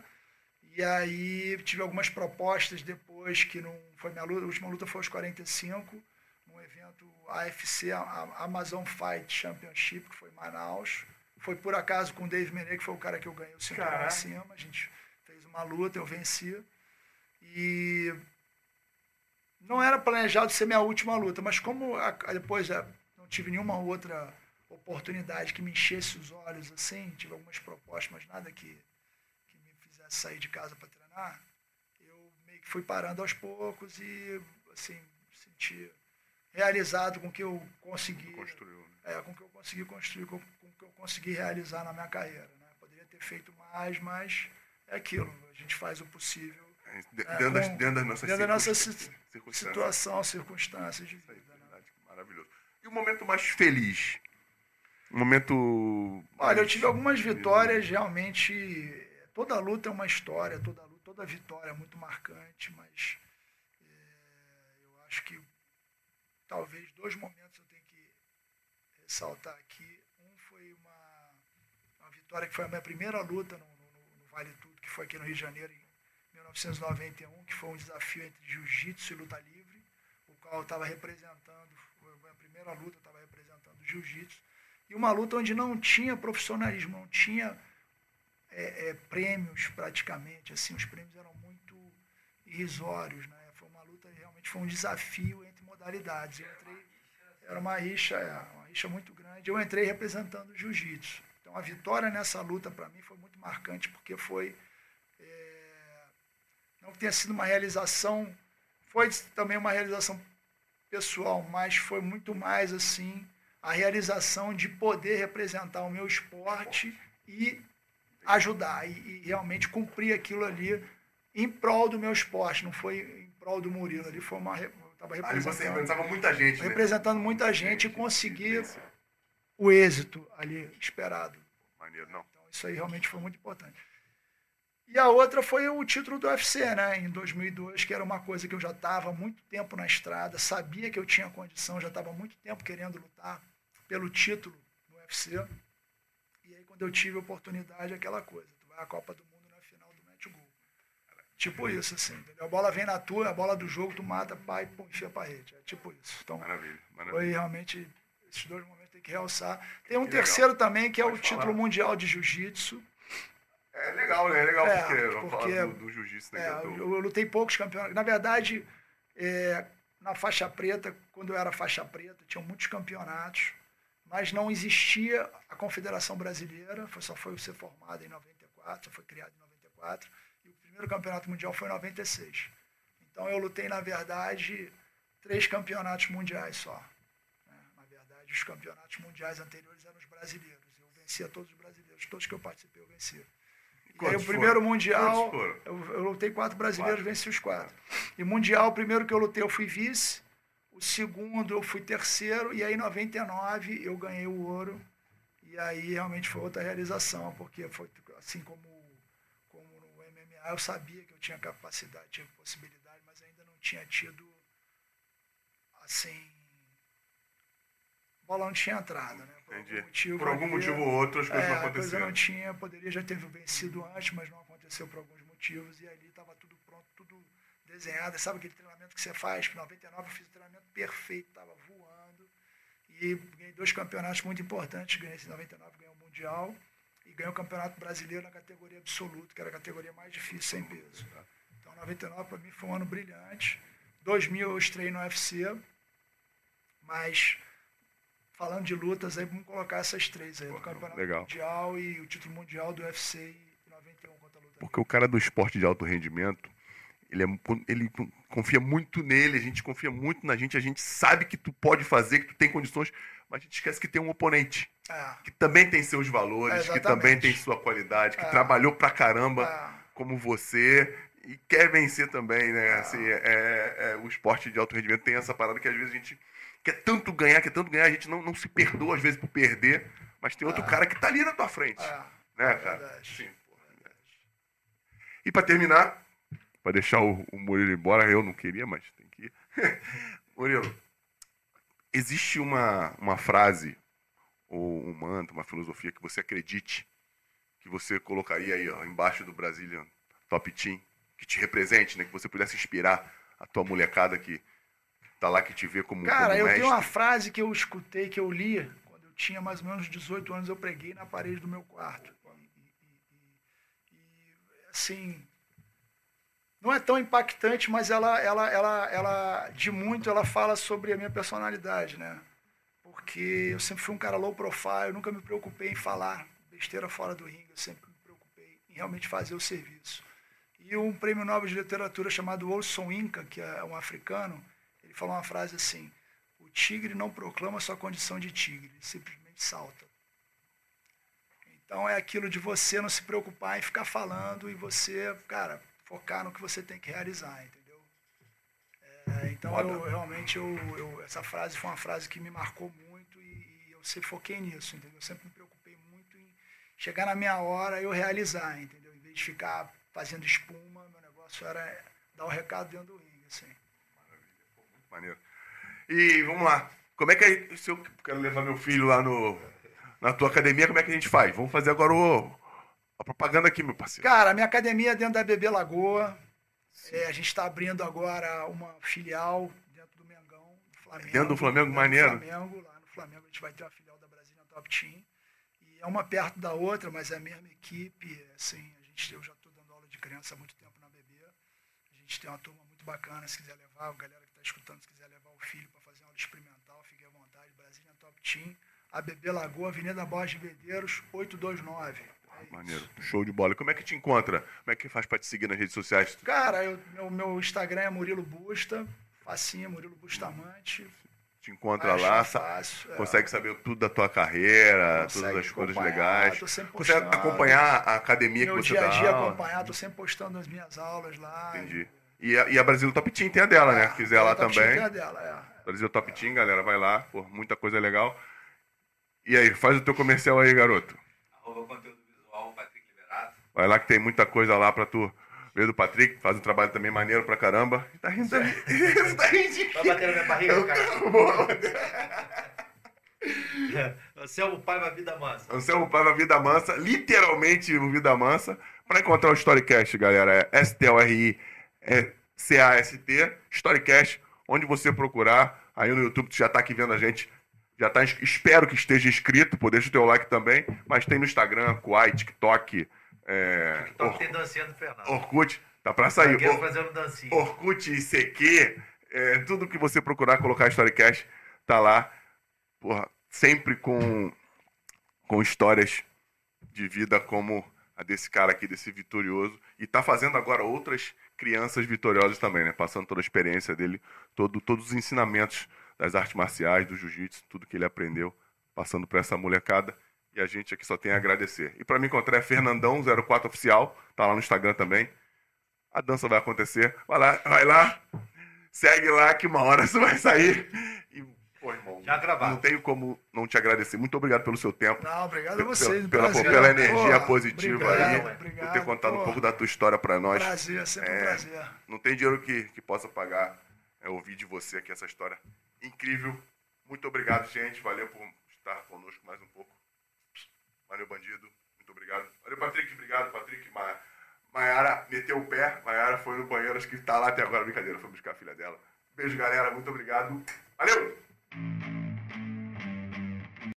e aí tive algumas propostas depois que não foi minha luta, a última luta foi aos 45, num evento AFC, a- a Amazon Fight Championship, que foi em Manaus. Foi por acaso com o Dave Menezes, que foi o cara que eu ganhei o cinturão Caraca. acima. A gente fez uma luta, eu venci. E não era planejado ser minha última luta, mas como a- depois é, não tive nenhuma outra oportunidade que me enchesse os olhos assim, tive algumas propostas, mas nada que, sair de casa para treinar, eu meio que fui parando aos poucos e assim, senti realizado com o que eu consegui, Construiu, né? é, com o que eu consegui construir, com, com o que eu consegui realizar na minha carreira. Né? Poderia ter feito mais, mas é aquilo, a gente faz o possível É, de- É, dentro, das, dentro das nossas dentro da nossa situação, circunstâncias de Isso aí, vida. Né? maravilhoso. E o momento mais feliz? Momento. Olha, eu tive algumas vitórias, realmente. Toda luta é uma história, toda luta, toda vitória é muito marcante, mas é, eu acho que talvez dois momentos eu tenho que ressaltar aqui. Um foi uma, uma vitória que foi a minha primeira luta no, no- no Vale Tudo, que foi aqui no Rio de Janeiro em 1991, que foi um desafio entre jiu-jitsu e luta livre, o qual eu estava representando, foi a primeira luta, eu estava representando jiu-jitsu e uma luta onde não tinha profissionalismo, não tinha é, é, prêmios praticamente, assim, os prêmios eram muito irrisórios, né? Foi uma luta, realmente foi um desafio entre modalidades. Eu entrei, era uma rixa, é, uma rixa muito grande. Eu entrei representando o jiu-jitsu. Então a vitória nessa luta para mim foi muito marcante porque foi é, não que tenha sido uma realização, foi também uma realização pessoal, mas foi muito mais assim a realização de poder representar o meu esporte e ajudar e, e realmente cumprir aquilo ali em prol do meu esporte, não foi em prol do Murilo, ali foi uma re- eu tava Ali você representando, representava muita gente, né? representando muita gente e conseguir o êxito ali esperado. Maneiro, não. Então, isso aí realmente foi muito importante. E a outra foi o título do UFC, né, em 2002, que era uma coisa que eu já estava muito tempo na estrada, sabia que eu tinha condição, já estava muito tempo querendo lutar pelo título no UFC. Quando eu tive a oportunidade, aquela coisa, tu vai à Copa do Mundo na final do Match Gol. Tipo isso, assim, entendeu? A bola vem na tua, a bola do jogo, tu mata, pai, pô, enfia pra rede. É tipo isso. Então, Maravilha, maravilha. foi realmente esses dois momentos tem que realçar. Tem um Que legal. terceiro também, que é o Pode título falar. mundial de jiu-jitsu. É legal, né? É legal É, porque, vamos porque- falar do, do jiu-jitsu, né? É, é eu, eu lutei poucos campeonatos. Na verdade, é, na faixa preta, quando eu era faixa preta, tinham muitos campeonatos, mas não existia a Confederação Brasileira, foi, só foi ser formada em 94, só foi criada em 94, e o primeiro campeonato mundial foi em 96. Então eu lutei, na verdade, três campeonatos mundiais só. né? Na verdade, os campeonatos mundiais anteriores eram os brasileiros. Eu vencia todos os brasileiros, todos que eu participei eu vencia. E aí, o primeiro foram? mundial, eu, eu lutei quatro brasileiros, Quatro. venci os quatro. E mundial, o primeiro que eu lutei, eu fui vice. O segundo, eu fui terceiro. E aí, em 99, eu ganhei o ouro. E aí, realmente, foi outra realização, porque foi assim como, como no MMA, eu sabia que eu tinha capacidade, tinha possibilidade, mas ainda não tinha tido, assim, bola não tinha entrado, né? Por Entendi. algum motivo Por algum motivo ou outro, as coisas é, não a coisa aconteceram. não tinha, poderia já ter vencido antes, mas não aconteceu por alguns motivos. E ali estava tudo pronto, tudo desenhado. Sabe aquele treinamento que você faz? Em 99 eu fiz o treinamento perfeito, estava voando. E ganhei dois campeonatos muito importantes. Ganhei esse em 99, ganhei o Mundial. E ganhei o Campeonato Brasileiro na categoria absoluta, que era a categoria mais difícil, sem peso. Então, 99 para mim foi um ano brilhante. 2000 eu estreiei no UFC. Mas falando de lutas, aí vamos colocar essas três aí, do Campeonato legal. Mundial e o título mundial do UFC e 91 contra a luta. Porque o cara do esporte de alto rendimento, ele, é, ele confia muito nele, a gente confia muito na gente, a gente sabe que tu pode fazer, que tu tem condições, mas a gente esquece que tem um oponente É, que também tem seus valores, É, que também tem sua qualidade, que É. trabalhou pra caramba é, como você e quer vencer também, né? Ah. Assim, é, é- é- o esporte de alto rendimento tem essa parada que às vezes a gente quer tanto ganhar, quer tanto ganhar, a gente não, não se perdoa às vezes por perder, mas tem outro cara que tá ali na tua frente, é, né, é cara? Sim, é. E pra terminar, pra deixar o, o Murilo embora, eu não queria, mas tem que ir. Murilo, existe uma, uma frase, ou um mantra, uma filosofia que você acredite, que você colocaria aí ó, embaixo do Brazilian Top Team, que te represente, né? Que você pudesse inspirar a tua molecada que tá lá, que te vê como, Cara, como eu tenho uma frase que eu escutei, que eu li, quando eu tinha mais ou menos 18 anos, eu preguei na parede do meu quarto. E, e- e- e, assim, não é tão impactante, mas ela, ela, ela, ela, de muito, ela fala sobre a minha personalidade, né? Porque eu sempre fui um cara low profile, eu nunca me preocupei em falar besteira fora do ringue, eu sempre me preocupei em realmente fazer o serviço. E um prêmio Nobel de Literatura chamado Olson Inca, que é um africano, ele falou uma frase assim: O tigre não proclama sua condição de tigre, ele simplesmente salta. Então é aquilo de você não se preocupar em ficar falando e você, cara, focar no que você tem que realizar, entendeu? É, então eu realmente eu, eu- essa frase foi uma frase que me marcou muito e, e eu sempre foquei nisso, entendeu? Eu sempre me preocupei muito em chegar na minha hora e eu realizar, entendeu? Em vez de ficar fazendo espuma, meu negócio era dar o recado dentro do ringue, assim. Maneiro. E vamos lá. Como é que é, se eu quero levar meu filho lá no, na tua academia, como é que a gente faz? Vamos fazer agora o, a propaganda aqui, meu parceiro. Cara, a minha academia é dentro da Bebê Lagoa. É, a gente está abrindo agora uma filial dentro do Mengão, do Flamengo. Dentro do Flamengo, Dentro maneiro. Do Flamengo, lá no Flamengo a gente vai ter uma filial da Brasília Top Team. E é uma perto da outra, mas é a mesma equipe. Assim, a gente, eu já estou dando aula de criança há muito tempo na Bebê. A gente tem uma turma muito bacana, se quiser levar, a galera que está escutando, se quiser levar o filho para fazer uma aula experimental, fique à vontade. Brasília Top Team, a Bebê Lagoa, Avenida Borges de Medeiros, 829. É. Maneiro. Show de bola. Como é que te encontra? Como é que faz pra te seguir nas redes sociais? Cara, eu- meu, meu Instagram é Murilo Busta. Facinho, Murilo Bustamante. Te encontra Acho lá, fácil, é. consegue saber tudo da tua carreira, Consegue todas as coisas legais. sempre Consegue postando. acompanhar a academia Meu que você dia a dá dia aula. acompanhar, tô sempre postando as minhas aulas lá. Entendi. E a, e a Brasil Top Team tem a dela, né? É, Quiser lá a Top também. Team tem a dela, é. Brasil Top Team, galera, vai lá. Pô, muita coisa legal. E aí, faz o teu comercial aí, garoto. Arroba conteúdo visual, Patrick Liberato. Vai lá que tem muita coisa lá pra tu ver do Patrick. Faz um trabalho também maneiro pra caramba. Tá rindo tá rindo. Vai bater na minha barriga, cara. Anselmo Paiva Vida Mansa. Anselmo Paiva Vida Mansa, literalmente o Vida Mansa. Para encontrar o Storycast, galera, é S-T-O-R-I-C-A-S-T, Storycast, onde você procurar. Aí no YouTube, tu já tá aqui vendo a gente. Já tá, espero que esteja inscrito, pô, deixa o teu like também. Mas tem no Instagram, Kuai, TikTok, é, Top tem dancinha do Fernando. Orkut, tá pra sair. Zagueiro Or- fazendo dancinha. Orkut, ICQ, é, tudo que você procurar colocar Storycast, tá lá. Porra, sempre com, com histórias de vida como a desse cara aqui, desse vitorioso. E tá fazendo agora outras crianças vitoriosas também, né? Passando toda a experiência dele, todo, todos os ensinamentos das artes marciais, do jiu-jitsu, tudo que ele aprendeu, passando pra essa molecada. E a gente aqui só tem a agradecer. E pra me encontrar é Fernandão04 Oficial, tá lá no Instagram também. A dança vai acontecer. Vai lá, vai lá. Segue lá que uma hora você vai sair. E, pô, irmão, Já gravado. não tenho como não te agradecer. Muito obrigado pelo seu tempo. Não, obrigado a vocês. um pela, prazer. pela energia Pô, positiva obrigado, aí, obrigado, por ter contado pô. um pouco da tua história pra nós. Prazer, sempre um É. prazer. Não tem dinheiro que, que possa pagar é, ouvir de você aqui essa história incrível. Muito obrigado, gente. Valeu por estar conosco mais um pouco. Valeu, bandido. Muito obrigado. Valeu, Patrick. Obrigado, Patrick. Ma Maiara meteu o pé. Maiara foi no banheiro, acho que tá lá até agora. Brincadeira, foi buscar a filha dela. Beijo, galera. Muito obrigado. Valeu!